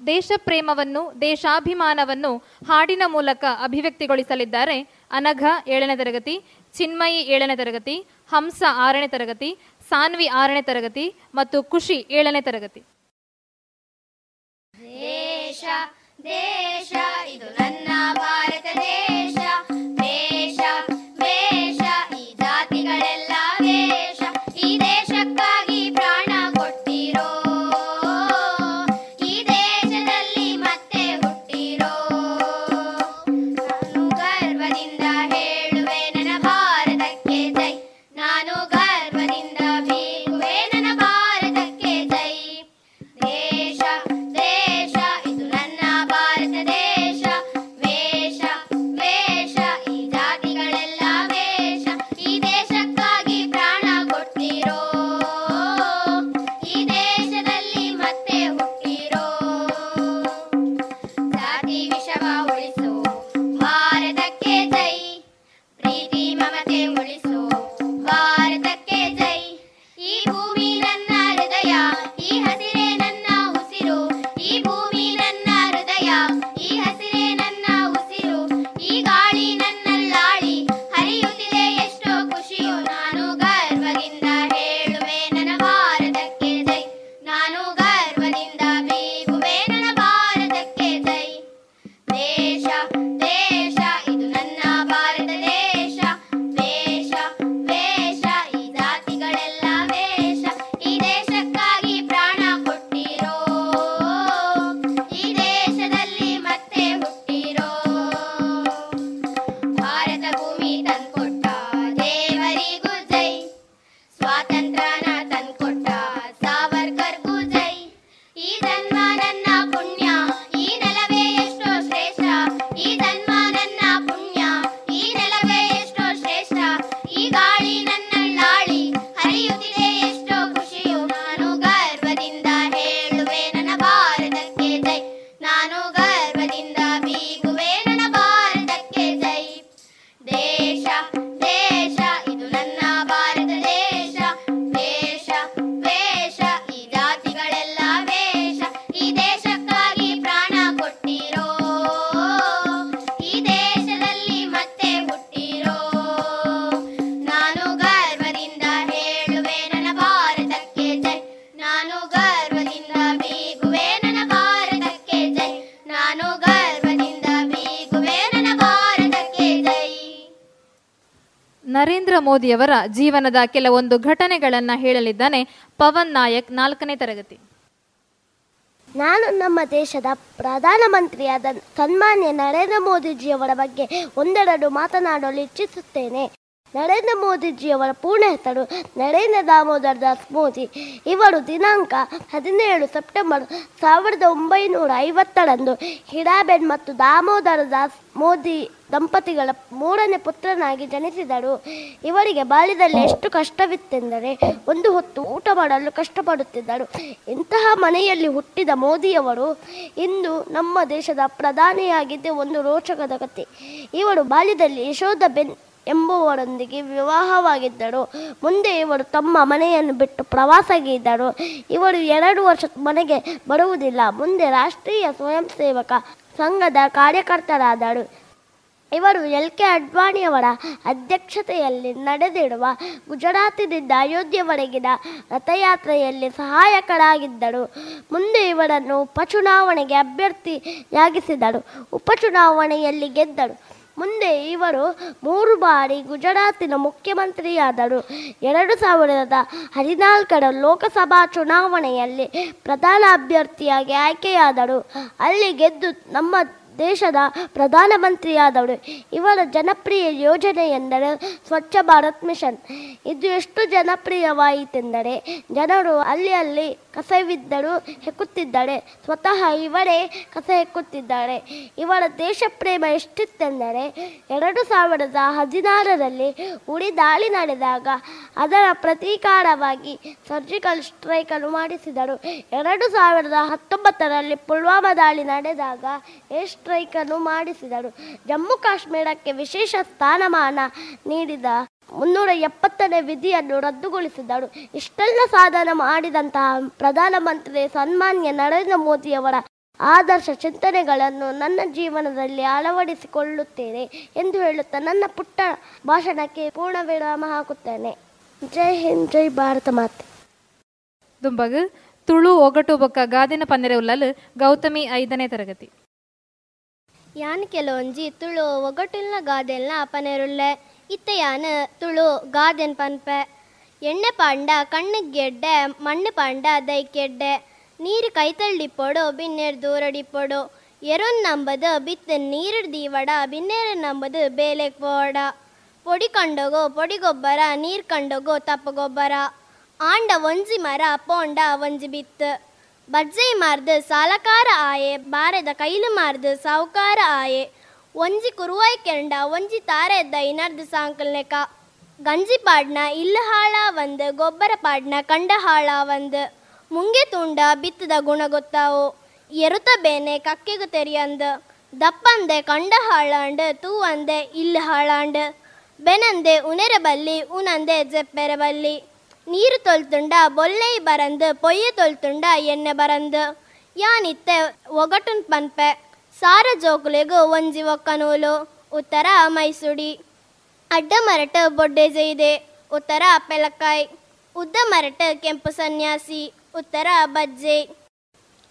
ದೇಶ ಪ್ರೇಮವನ್ನು ದೇಶಾಭಿಮಾನವನ್ನು ಹಾಡಿನ ಮೂಲಕ ಅಭಿವ್ಯಕ್ತಿಗೊಳಿಸಲಿದ್ದಾರೆ ಅನಘ ಏಳನೇ ತರಗತಿ, ಚಿನ್ಮಯಿ ಏಳನೇ ತರಗತಿ, ಹಂಸ ಆರನೇ ತರಗತಿ, ಸಾನ್ವಿ ಆರನೇ ತರಗತಿ ಮತ್ತು ಖುಷಿ ಏಳನೇ ತರಗತಿ. ದೇಶ ದೇಶ, ಇದು ಮೋದಿಯವರ ಜೀವನದ ಕೆಲವೊಂದು ಘಟನೆಗಳನ್ನ ಹೇಳಲಿದ್ದಾನೆ ಪವನ್ ನಾಯಕ್ ನಾಲ್ಕನೇ ತರಗತಿ. ನಾನು ನಮ್ಮ ದೇಶದ ಪ್ರಧಾನಮಂತ್ರಿಯಾದ ಸನ್ಮಾನ್ಯ ನರೇಂದ್ರ ಮೋದಿಜಿಯವರ ಬಗ್ಗೆ ಒಂದೆರಡು ಮಾತನಾಡಲು ಇಚ್ಛಿಸುತ್ತೇನೆ ನರೇಂದ್ರ ಮೋದಿಜಿಯವರ ಪೂರ್ಣ ಹೆಸರು ನರೇಂದ್ರ ದಾಮೋದರ್ ದಾಸ್ ಮೋದಿ ಇವರು ದಿನಾಂಕ ಹದಿನೇಳು ಸೆಪ್ಟೆಂಬರ್ ಸಾವಿರದ ಒಂಬೈನೂರ ಐವತ್ತರಂದು ಹಿರಾಬೆನ್ ಮತ್ತು ದಾಮೋದರ ದಾಸ್ ಮೋದಿ ದಂಪತಿಗಳ ಮೂರನೇ ಪುತ್ರನಾಗಿ ಜನಿಸಿದರು. ಇವರಿಗೆ ಬಾಲ್ಯದಲ್ಲಿ ಎಷ್ಟು ಕಷ್ಟವಿತ್ತೆಂದರೆ ಒಂದು ಹೊತ್ತು ಊಟ ಮಾಡಲು ಕಷ್ಟಪಡುತ್ತಿದ್ದರು. ಇಂತಹ ಮನೆಯಲ್ಲಿ ಹುಟ್ಟಿದ ಮೋದಿಯವರು ಇಂದು ನಮ್ಮ ದೇಶದ ಪ್ರಧಾನಿಯಾಗಿದ್ದೇ ಒಂದು ರೋಚಕದ ಕತೆ ಇವರು ಬಾಲ್ಯದಲ್ಲಿ ಯಶೋಧ ಬೆನ್ ಎಂಬುವರೊಂದಿಗೆ ವಿವಾಹವಾಗಿದ್ದರು ಮುಂದೆ ಇವರು ತಮ್ಮ ಮನೆಯನ್ನು ಬಿಟ್ಟು ಪ್ರವಾಸಗಿದ್ದರು ಇವರು ಎರಡು ವರ್ಷ ಮನೆಗೆ ಬರುವುದಿಲ್ಲ. ಮುಂದೆ ರಾಷ್ಟ್ರೀಯ ಸ್ವಯಂ ಸೇವಕ ಸಂಘದ ಕಾರ್ಯಕರ್ತರಾದರು. ಇವರು ಎಲ್ ಕೆ ಅಡ್ವಾಣಿಯವರ ಅಧ್ಯಕ್ಷತೆಯಲ್ಲಿ ನಡೆದಿರುವ ಗುಜರಾತಿನಿಂದ ಅಯೋಧ್ಯೆವರೆಗಿನ ರಥಯಾತ್ರೆಯಲ್ಲಿ ಸಹಾಯಕರಾಗಿದ್ದರು. ಮುಂದೆ ಇವರನ್ನು ಉಪಚುನಾವಣೆಗೆ ಅಭ್ಯರ್ಥಿಯಾಗಿಸಿದರು. ಉಪಚುನಾವಣೆಯಲ್ಲಿ ಗೆದ್ದರು. ಮುಂದೆ ಇವರು ಮೂರು ಬಾರಿ ಗುಜರಾತಿನ ಮುಖ್ಯಮಂತ್ರಿಯಾದರು. ಎರಡು ಸಾವಿರದ ಹದಿನಾಲ್ಕರ ಲೋಕಸಭಾ ಚುನಾವಣೆಯಲ್ಲಿ ಪ್ರಧಾನ ಅಭ್ಯರ್ಥಿಯಾಗಿ ಆಯ್ಕೆಯಾದರು. ಅಲ್ಲಿ ಗೆದ್ದು ನಮ್ಮ ದೇಶದ ಪ್ರಧಾನಮಂತ್ರಿಯಾದವರು ಇವರ ಜನಪ್ರಿಯ ಯೋಜನೆ ಎಂದರೆ ಸ್ವಚ್ಛ ಭಾರತ್ ಮಿಷನ್. ಇದು ಎಷ್ಟು ಜನಪ್ರಿಯವಾಯಿತೆಂದರೆ, ಜನರು ಅಲ್ಲಿ ಅಲ್ಲಿ ಕಸವಿದ್ದರೂ ಹೆಕ್ಕುತ್ತಿದ್ದಾರೆ ಸ್ವತಃ ಇವರೇ ಕಸ ಹೆಕ್ಕುತ್ತಿದ್ದಾರೆ ಇವರ ದೇಶ ಪ್ರೇಮ ಎಷ್ಟಿತ್ತೆಂದರೆ, ಎರಡು ಸಾವಿರದ ಹದಿನಾರರಲ್ಲಿ ಉಡಿ ದಾಳಿ ನಡೆದಾಗ ಅದರ ಪ್ರತೀಕಾರವಾಗಿ ಸರ್ಜಿಕಲ್ ಸ್ಟ್ರೈಕ್ ಅನ್ನು ಮಾಡಿಸಿದರು. ಎರಡು ಸಾವಿರದ ಹತ್ತೊಂಬತ್ತರಲ್ಲಿ ಪುಲ್ವಾಮಾ ದಾಳಿ ನಡೆದಾಗ ಏರ್ ಸ್ಟ್ರೈಕ್ ಅನ್ನು ಮಾಡಿಸಿದರು ಜಮ್ಮು ಕಾಶ್ಮೀರಕ್ಕೆ ವಿಶೇಷ ಸ್ಥಾನಮಾನ ನೀಡಿದ ಮುನ್ನೂರ ಎಪ್ಪತ್ತನೇ ವಿಧಿಯನ್ನು ರದ್ದುಗೊಳಿಸಿದರು ಇಷ್ಟೆಲ್ಲ ಸಾಧನ ಮಾಡಿದಂತಹ ಪ್ರಧಾನಮಂತ್ರಿ ಸನ್ಮಾನ್ಯ ನರೇಂದ್ರ ಮೋದಿಯವರ ಆದರ್ಶ ಚಿಂತನೆಗಳನ್ನು ನನ್ನ ಜೀವನದಲ್ಲಿ ಅಳವಡಿಸಿಕೊಳ್ಳುತ್ತೇನೆ ಎಂದು ಹೇಳುತ್ತಾ ನನ್ನ ಪುಟ್ಟ ಭಾಷಣಕ್ಕೆ ಪೂರ್ಣ ವಿರಾಮ ಹಾಕುತ್ತೇನೆ. ಜೈ ಹಿಂದ್, ಜೈ ಭಾರತ ಮಾತೆ. ತುಂಬಗ ತುಳು ಒಗಟು ಬೊಕ್ಕ ಗಾದಿನ ಪನ್ನೆರೆ ಉಲ್ಲಲು ಗೌತಮಿ ಐದನೇ ತರಗತಿ. ಯಾನ್ ಕೆಲವೊಂಜಿ, ತುಳು ಒಗಟುಲ್ನ ಗಾದೆಲ್ನ ಪನೆರುಲ್ಲೆ, ಇತ್ತ ಯಾನ್ ತುಳು ಗಾದೆನ್ ಪನ್ಪೆ. ಎಣ್ಣೆ ಪಾಂಡ, ಕಣ್ಣಿಗ್ ಗೆಡ್ಡೆ, ಮಣ್ಣು ಪಾಂಡ ದೈಕೆಡ್ಡೆ ನೀರು ಕೈತಳ್ಳಿಪ್ಪೊಡು ಬಿನ್ನೇರ್ ದೂರಡಿಪ್ಪೊಡು ಎರುನ್ ನಂಬದು ಬಿತ್ತು ನೀರು ದೀವಡ, ಬಿನ್ನೇರು ನಂಬದು ಬೇಲೆಗ್ ಪೋಡ. ಪೊಡಿ ಕಂಡೋಗೋ, ಪೊಡಿ ಗೊಬ್ಬರ, ನೀರ್ ಕಂಡೋಗೋ, ತಪ್ಪ ಗೊಬ್ಬರ. ಆಂಡ ಒಂಜಿ ಮರ, ಪೋಂಡ ಒಂಜಿ ಬಿತ್ತು. ಬಜ್ಜೈ ಮಾರ್ದು ಸಾಲಕಾರ ಆಯೆ, ಬಾರೆದ ಕೈಲು ಮಾರ್ದು ಸಾವುಕಾರ ಆಯೆ. ಒಂಜಿ ಕುರುವಾಯ್ ಕೆಂಡ, ಒಂಜಿ ತಾರೆ ಇನರ್ದ ಸಾಂಕಲ್ನೆಕ ಗಂಜಿ ಪಾಡ್ನ, ಇಲ್ಲ ಹಾಳ ಗೊಬ್ಬರ ಪಾಡ್ನ, ಕಂಡ ಹಾಳ ಒಂದು ಮುಂಗೆ ತುಂಡ, ಬಿತ್ತದ ಗುಣ ಗೊತ್ತಾವು. ಎರುತ ಬೇನೆ, ಕಕ್ಕೆಗು ತೆರಿಯಂದ. ದಪ್ಪಂದೆ, ಕಂಡ ಹಾಳಾಂಡ್ ತೂ ಅಂದೆ ಇಲ್ಲ ಹಾಳಾಂಡ್. ಬೆನಂದೆ ಉನೆರ ಬಲ್ಲಿ ಉನಂದೆ ಜೆಪ್ಪೆರ ಬಲ್ಲಿ ನೀರು ತೊಲ್ತುಂಡ ಬೊಲ್ಲೆ ಬರಂದು, ಪೊಯ್ಯ ತೊಲ್ತುಂಡ ಎಣ್ಣೆ ಬರಂದು. ಯಾನಿತ್ತೆ ಒಗಟುನ್ ಪನ್ಪೆ ಸಾರ ಜೋಕುಲೆಗು ಒಂಜಿ ಒಕ್ಕನೂಲು ಉತ್ತರ ಮೈಸುಡಿ. ಅಡ್ಡ ಮರಟ ಬೊಡ್ಡೆ ಜೈದೆ ಉತ್ತರ ಪೆಲಕಾಯ್. ಉದ್ದ ಮರಟ ಕೆಂಪು ಸನ್ಯಾಸಿ. ಉತ್ತರ ಬಜ್ಜೆ.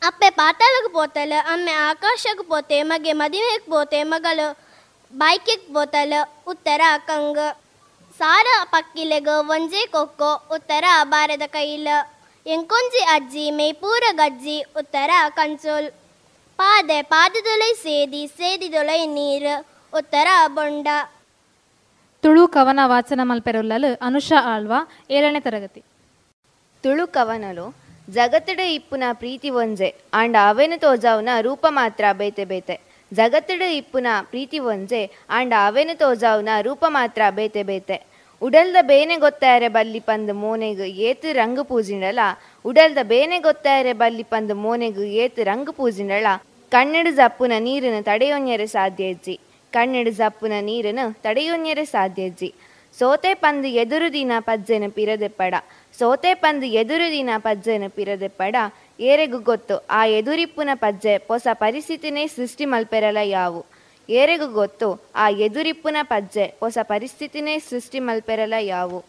ಅಪ್ಪೆ ಪಾತಾಳಕ್ಕೆ ಪೋತಲ, ಅಮ್ಮೆ ಆಕಾಶಕ್ಕೆ ಪೋತೆ, ಮಗೆ ಮದುವೆಗೆ ಪೋತೆ, ಮಗಳು ಬೈಕಿಗೆ ಪೋತಲ. ಉತ್ತರ ಕಂಗ. ಸಾರ ಪಕ್ಕಿಲೆಗ ಒಂಜೆ ಕೊಕ್ಕೋ ಉತ್ತರ ಬಾರದ ಕೈಲ. ಎಂಕೊಂಜಿ ಅಜ್ಜಿ ಮೇಪೂರ ಗಜ್ಜಿ ಉತ್ತರ ಕಂಚೋಲ್. ಪಾದೆ ಪಾದದೊಲೈ ಸೇದಿ ಸೇದಿದೊಲೈ ನೀರು ಉತ್ತರ ಬೊಂಡ. ತುಳು ಕವನ ವಾಚನ ಮಲ್ಪೆರೊಲ್ಲಲು ಅನುಷಾ ಆಳ್ವ ಏಳನೇ ತರಗತಿ. ತುಳು ಕವನಲು ಜಗತ್ತಡೆ ಇಪ್ಪುನ ಪ್ರೀತಿ ಒಂಜೆ ಆಂಡ ಅವೆನು ತೋಜಾವ್ನ ರೂಪ ಮಾತ್ರ ಬೇತೆ ಬೇತೆ. ಜಗತ್ತಡ ಇಪ್ಪುನ ಪ್ರೀತಿ ಒಂಜೆ ಆಂಡ ಅವೆನು ತೋಜಾವ್ನ ರೂಪ ಮಾತ್ರ ಬೇತೆ ಬೇತೆ. ಉಡಲ್ದ ಬೇನೆ ಗೊತ್ತಾಯರೆ ಬಲ್ಲಿ ಪಂದ್ ಮೋನೆಗ್ ಏತು ರಂಗ ಪೂಜಿಂಡಲ ಉಡಲ್ದ ಬೇನೆ ಗೊತ್ತಾಯರೆ ಬಲ್ಲಿ ಪಂದ್ ಮೋನೆಗ್ ಏತು ರಂಗ ಪೂಜಿಂಡಲ ಕನ್ನಡ ಜಪ್ಪುನ ನೀರನ್ನು ತಡೆಯೊನ್ಯರೆ ಸಾಧ್ಯ ಇಜ್ಜಿ. ಕನ್ನಡ ಜಪ್ಪುನ ನೀರನ್ನು ತಡೆಯೊನ್ಯರೆ ಸಾಧ್ಯ ಇಜ್ಜಿ. ಸೋತೆ ಪಂದ್ ಎದುರು ದಿನ ಪಜ್ಜೆನ ಪಿರದೆಪ್ಪಡ ಸೋತೆ ಪಂದ್ ಎದುರು ದಿನ ಪಜ್ಜೆನ ಪಿರದೆಪ್ಪಡ ಏರೆಗು ಗೊತ್ತು, ಆ ಎದುರಿಪ್ಪುನ ಪಜ್ಜೆ ಹೊಸ ಪರಿಸ್ಥಿತಿನೇ ಸೃಷ್ಟಿ ಮಲ್ಪೆರಲ ಯಾವು ಏರೆಗು ಗೊತ್ತು, ಆ ಎದುರಿಪ್ಪುನ ಪಜ್ಜೆ ಹೊಸ ಪರಿಸ್ಥಿತಿನೇ ಸೃಷ್ಟಿ ಮಲ್ಪೆರಲ ಯಾವು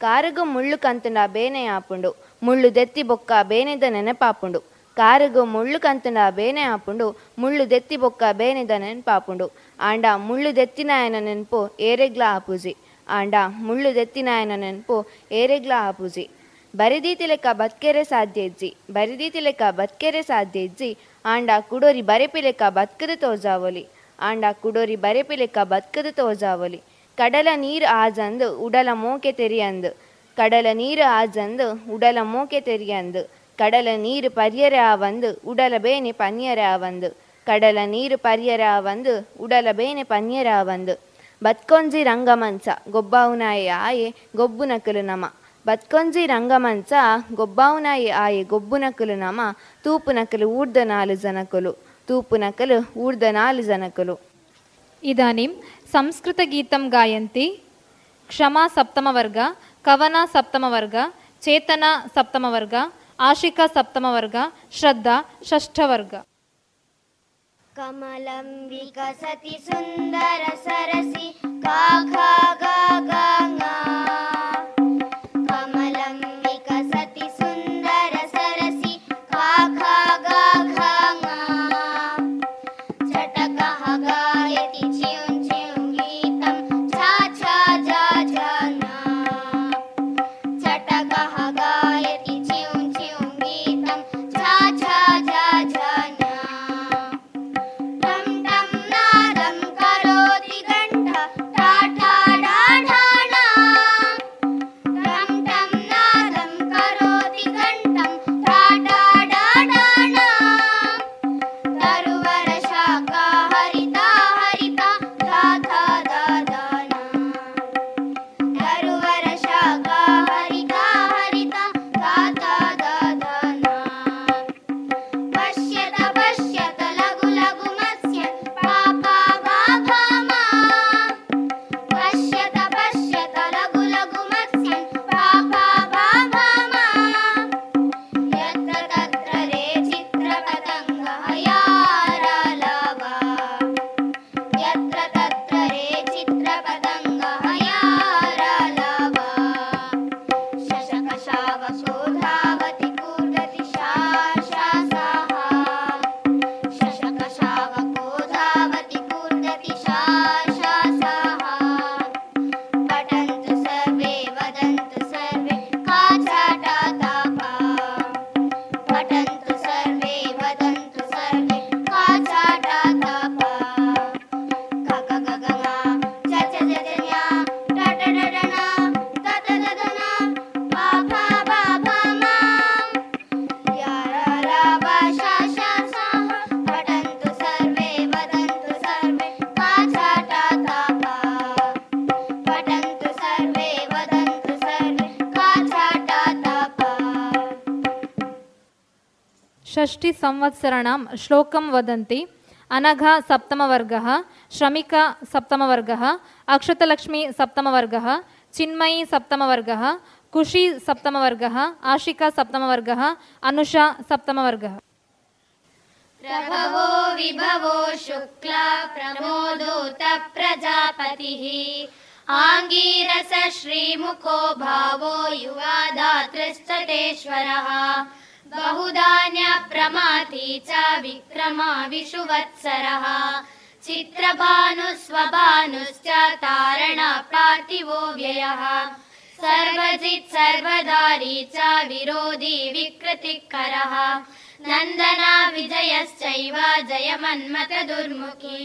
ಕಾರುಗು ಮುಳ್ಳು ಕಂತುಂಡ ಬೇನೆ ಆಪುಂಡು, ಮುಳ್ಳು ದೆತ್ತಿ ಬೊಕ್ಕ ಬೇನೆದ ನೆನಪಾಪುಂಡು. ಕಾರುಗು ಮುಳ್ಳು ಕಂತುಂಡ ಬೇನೆ ಆಪುಂಡು, ಮುಳ್ಳು ದೆತ್ತಿ ಬೊಕ್ಕ ಬೇನೆದ ನೆನಪಾಪುಂಡು. ಆಂಡ ಮುಳ್ಳು ದೆತ್ತಿನಾಯನ ನೆನಪು ಏರೆಗ್ಲ ಆಪುಜಿ. ಆಂಡ ಮುಳ್ಳು ದೆತ್ತಿನಾಯನ ನೆನಪು ಏರೆಗ್ಲ ಆಪುಜಿ. ಬರಿದೀತಿ ಲೆಕ್ಕ ಬತ್ಕೆರೆ ಸಾಧ್ಯ ಇಜ್ಜಿ ಬರಿದೀತಿ ಲೆಕ್ಕ ಬತ್ಕೆರೆ ಸಾಧ್ಯ ಇಜ್ಜಿ ಆಂಡ ಕುಡೋರಿ ಬರೆಪಿ ಲೆಕ್ಕ ಬತ್ಕದ ತೋಜಾವಲಿ, ಆಂಡ ಕುಡೋರಿ ಬರೆಪಿ ಲೆಕ್ಕ ಬತ್ಕದ ತೋಜಾವಲಿ. ಕಡಲ ನೀರು ಆಜಂದು ಉಡಲ ಮೋಕೆ ತೆರಿಯಂದು ಕಡಲ ನೀರು ಆಜಂದು ಉಡಲ ಮೋಕೆ ತೆರಿಯಂದು ಕಡಲ ನೀರು ಪರ್ಯರೆ ಆವಂದು ಉಡಲ ಬೇನೆ ಪನ್ಯರೆ ಆವಂದು, ಕಡಲ ನೀರು ಪರ್ಯರೆ ಆವಂದು ಉಡಲ ಬೇನೆ ಪನ್ಯರೆ ಆವಂದು. ಬತ್ಕೊಂಜಿ ರಂಗಮಂಚ ಗೊಬ್ಬಾವುನಾಯಿ ಆಯೆ ಗೊಬ್ಬು ನಕಲು ನಮ. ಬತ್ಕೊಂಜಿ ರಂಗಮಂಚ ಗೊಬ್ಬಾವುನ ಆಯೆ ಗೊಬ್ಬುನಕಲು ನಮ ತೂಪುನಕಲು ಊರ್ದ ನಾಲು ಜನಕಲು ತೂಪುನಕಲು ಊರ್ದ ನಾಲು ಜನಕಲು ఇదానీం సంస్కృతగీతం గాయంతి క్షమా సప్తమ వర్గ కవన సప్తమ వర్గ చేతన సప్తమ వర్గ ఆశిక సప్తమ వర్గ శ్రద్ధ షష్ఠ వర్గ కమలం వికసతి సుందర సరసి గా గా గా संवत्सराणां श्लोक वदी अनघ सप्तमवर्गः श्रमिक सप्तमवर्गः अक्षतलक्ष्मी सप्तमवर्गः चिन्मयी सप्तमवर्गः कुशी सप्तमवर्गः आशिका सप्तमवर्गः अनुषा सप्तमवर्गः प्रभवो विभवो शुक्ला प्रमोदूत प्रजापति आंगीरस श्रीमुखो भावो युवा दातृश्चतेश्वरः बहुधान्यप्रमाथी च विक्रमा विषुवत्सरः चित्रभानुस्वभानुश्च तारण पार्थिवो व्ययः। सर्वजित् सर्वदारी च विरोधी विकृतिकरः। नन्दना विजयश्चैव जयमन्मथ दुर्मुखी।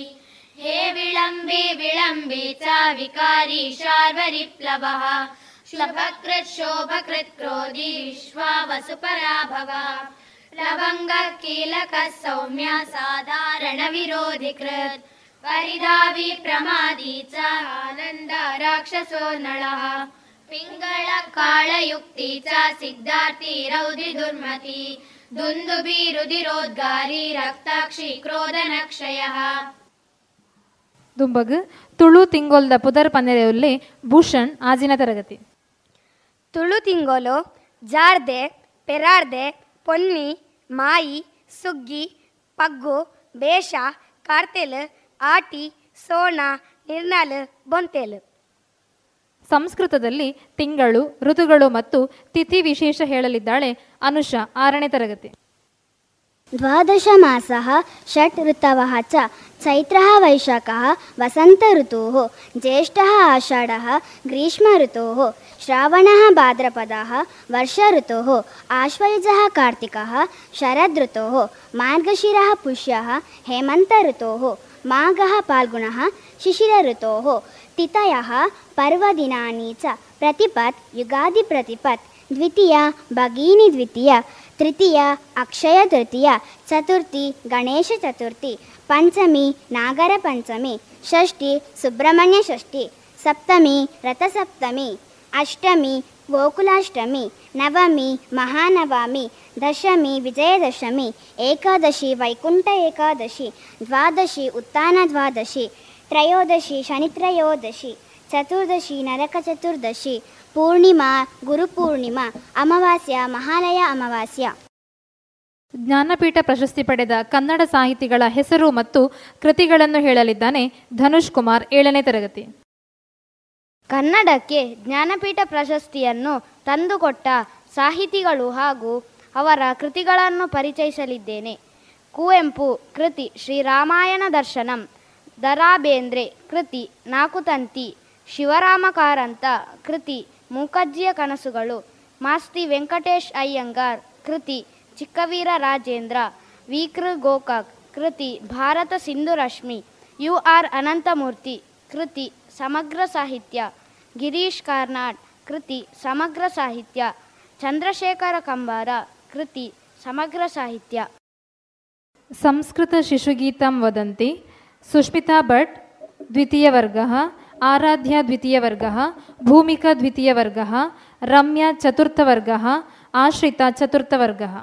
हे विलम्बि विलम्बि च विकारी शार्वरिप्लवः शुभकृत् शोभकृत् क्रोधी विश्वावसुपराभव लवङ्ग कीलकः सौम्य साधारण विरोधिकृत् परिधावी प्रमादी च आनन्द राक्षसो नळः पिङ्गळ काळयुक्ती च सिद्धार्थी रौद्रि दुर्मती दुन्दुबी रुधिरोद्गारी रक्ताक्षी क्रोधनक्षयः ದುಂಬಗ್ ತುಳು ತಿಂಗೊಲ್ದ ಪುದರ್ ಪನ್ನೆರೆಯುಲ್ಲಿ ಭೂಷಣ್ ಆಜಿನ ತರಗತಿ ತುಳು ತಿಂಗೋಲು ಜಾರ್ದೆ ಪೆರಾರ್ದೆ ಪೊನ್ನಿ ಮಾಯಿ ಸುಗ್ಗಿ ಪಗ್ಗು ಬೇಷ ಕಾರ್ತೆಲ್ ಆಟಿ ಸೋಣ ನಿರ್ನಾಲ್ ಬೊಂತೆಲ್. ಸಂಸ್ಕೃತದಲ್ಲಿ ತಿಂಗಳು ಋತುಗಳು ಮತ್ತು ತಿಥಿ ವಿಶೇಷ ಹೇಳಲಿದ್ದಾಳೆ ಅನುಷ ಆರನೇ ತರಗತಿ. ದ್ವಾದಶ ಮಾಸ ಷಟ್ ಋತವ ಚ चैत्रः वैशाखः वसन्तऋतुः ज्येष्ठः आषाढः ग्रीष्मऋतुः श्रावणः भाद्रपदः वर्षऋतुः आश्वयुजः कार्तिकः शरदृतुः मार्गशिरः पुष्यः हेमन्तऋतुः माघः फाल्गुणः शिशिरऋतोः तिथयः पर्वदिनानि च, प्रतिपत् युगादिप्रतिपत् द्वितीया, भगिनी द्वितीया, तृतीय, अक्षय तृतीय, चतुर्थी, गणेश पंचमी नागरपञ्चमी षष्ठी सुब्रह्मण्यषष्ठी सप्तमी रथसप्तमी अष्टमी गोकुलाष्टमी नवमी महानवमी दशमी विजयदशमी एकादशी वैकुण्ठ एकादशी द्वादशी उत्तानद्वादशी त्रयोदशी शनित्रयोदशी चतुर्दशी नरकचतुर्दशी पूर्णिमा गुरुपूर्णिमा अमावास्या महालय अमावास्या ಜ್ಞಾನಪೀಠ ಪ್ರಶಸ್ತಿ ಪಡೆದ ಕನ್ನಡ ಸಾಹಿತಿಗಳ ಹೆಸರು ಮತ್ತು ಕೃತಿಗಳನ್ನು ಹೇಳಲಿದ್ದಾನೆ ಧನುಷ್ ಕುಮಾರ್ ಏಳನೇ ತರಗತಿ. ಕನ್ನಡಕ್ಕೆ ಜ್ಞಾನಪೀಠ ಪ್ರಶಸ್ತಿಯನ್ನು ತಂದುಕೊಟ್ಟ ಸಾಹಿತಿಗಳು ಹಾಗೂ ಅವರ ಕೃತಿಗಳನ್ನು ಪರಿಚಯಿಸಲಿದ್ದೇನೆ. ಕುವೆಂಪು ಕೃತಿ ಶ್ರೀರಾಮಾಯಣ ದರ್ಶನಂ ದರಾಬೇಂದ್ರೆ ಕೃತಿ ನಾಕುತಂತಿ, ಶಿವರಾಮ ಕಾರಂತ ಕೃತಿ ಮೂಕಜ್ಜಿಯ ಕನಸುಗಳು, ಮಾಸ್ತಿ ವೆಂಕಟೇಶ್ ಅಯ್ಯಂಗಾರ್ ಕೃತಿ ಚಿಕ್ಕವೀರ ರಾಜೇಂದ್ರ ವಿಕೃ ಗೋಕಾಕ್, ಕೃತಿ, ಭಾರತ ಸಿಂಧು ರಶ್ಮಿ ಯು ಆರ್ ಅನಂತಮೂರ್ತಿ, ಕೃತಿ, ಸಮಗ್ರ ಸಾಹಿತ್ಯ, ಗಿರೀಶ್ ಕಾರ್ನಾಡ್, ಕೃತಿ, ಸಮಗ್ರ ಸಾಹಿತ್ಯ, ಚಂದ್ರಶೇಖರ ಕಂಬಾರ, ಕೃತಿ, ಸಮಗ್ರ ಸಾಹಿತ್ಯ. ಸಂಸ್ಕೃತ ಶಿಶುಗೀತಂ ವದಂತಿ, ಸುಷ್ಮಿತಾ ಭಟ್, ದ್ವಿತೀಯ ವರ್ಗ, ಆರಾಧ್ಯ ದ್ವಿತೀಯ ವರ್ಗ, ಭೂಮಿಕಾ ದ್ವಿತೀಯವರ್ಗಃ ರಮ್ಯಾ ಚತುರ್ಥವರ್ಗಃ ಆಶ್ರಿತಾ ಚತುರ್ಥವರ್ಗಃ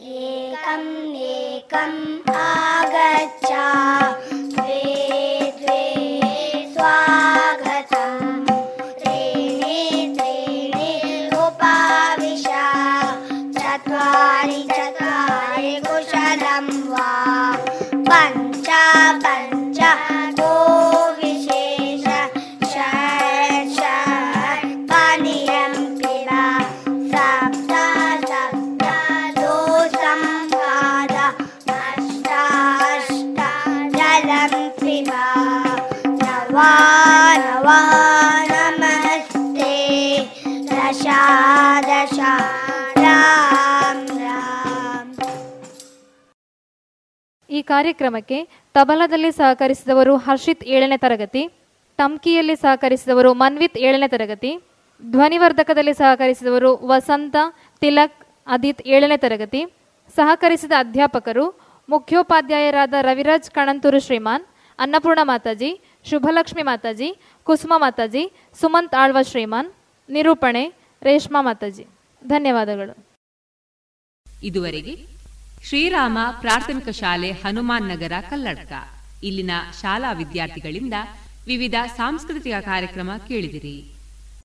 एकम् एकम् आगच्छ ಕಾರ್ಯಕ್ರಮಕ್ಕೆ ತಬಲದಲ್ಲಿ ಸಹಕರಿಸಿದವರು ಹರ್ಷಿತ್ ಏಳನೇ ತರಗತಿ ಟಮ್ಕಿಯಲ್ಲಿ ಸಹಕರಿಸಿದವರು ಮನ್ವಿತ್ ಏಳನೇ ತರಗತಿ, ಧ್ವನಿವರ್ಧಕದಲ್ಲಿ ಸಹಕರಿಸಿದವರು ವಸಂತ ತಿಲಕ್ ಅದಿತ್ ಏಳನೇ ತರಗತಿ. ಸಹಕರಿಸಿದ ಅಧ್ಯಾಪಕರು ಮುಖ್ಯೋಪಾಧ್ಯಾಯರಾದ ರವಿರಾಜ್ ಕಣಂತೂರು ಶ್ರೀಮಾನ್, ಅನ್ನಪೂರ್ಣ ಮಾತಾಜಿ, ಶುಭಲಕ್ಷ್ಮಿ ಮಾತಾಜಿ, ಕುಸುಮ ಮಾತಾಜಿ, ಸುಮಂತ್ ಆಳ್ವ ಶ್ರೀಮಾನ್, ನಿರೂಪಣೆ, ರೇಷ್ಮಾ ಮಾತಾಜಿ. ಧನ್ಯವಾದಗಳು. ಇದುವರೆಗೆ ಶ್ರೀರಾಮ ಪ್ರಾಥಮಿಕ ಶಾಲೆ ಹನುಮಾನ್ ನಗರ ಕಲ್ಲಡ್ಕ. ಇಲ್ಲಿನ ಶಾಲಾ ವಿದ್ಯಾರ್ಥಿಗಳಿಂದ ವಿವಿಧ ಸಾಂಸ್ಕೃತಿಕ ಕಾರ್ಯಕ್ರಮ ಕೇಳಿದಿರಿ.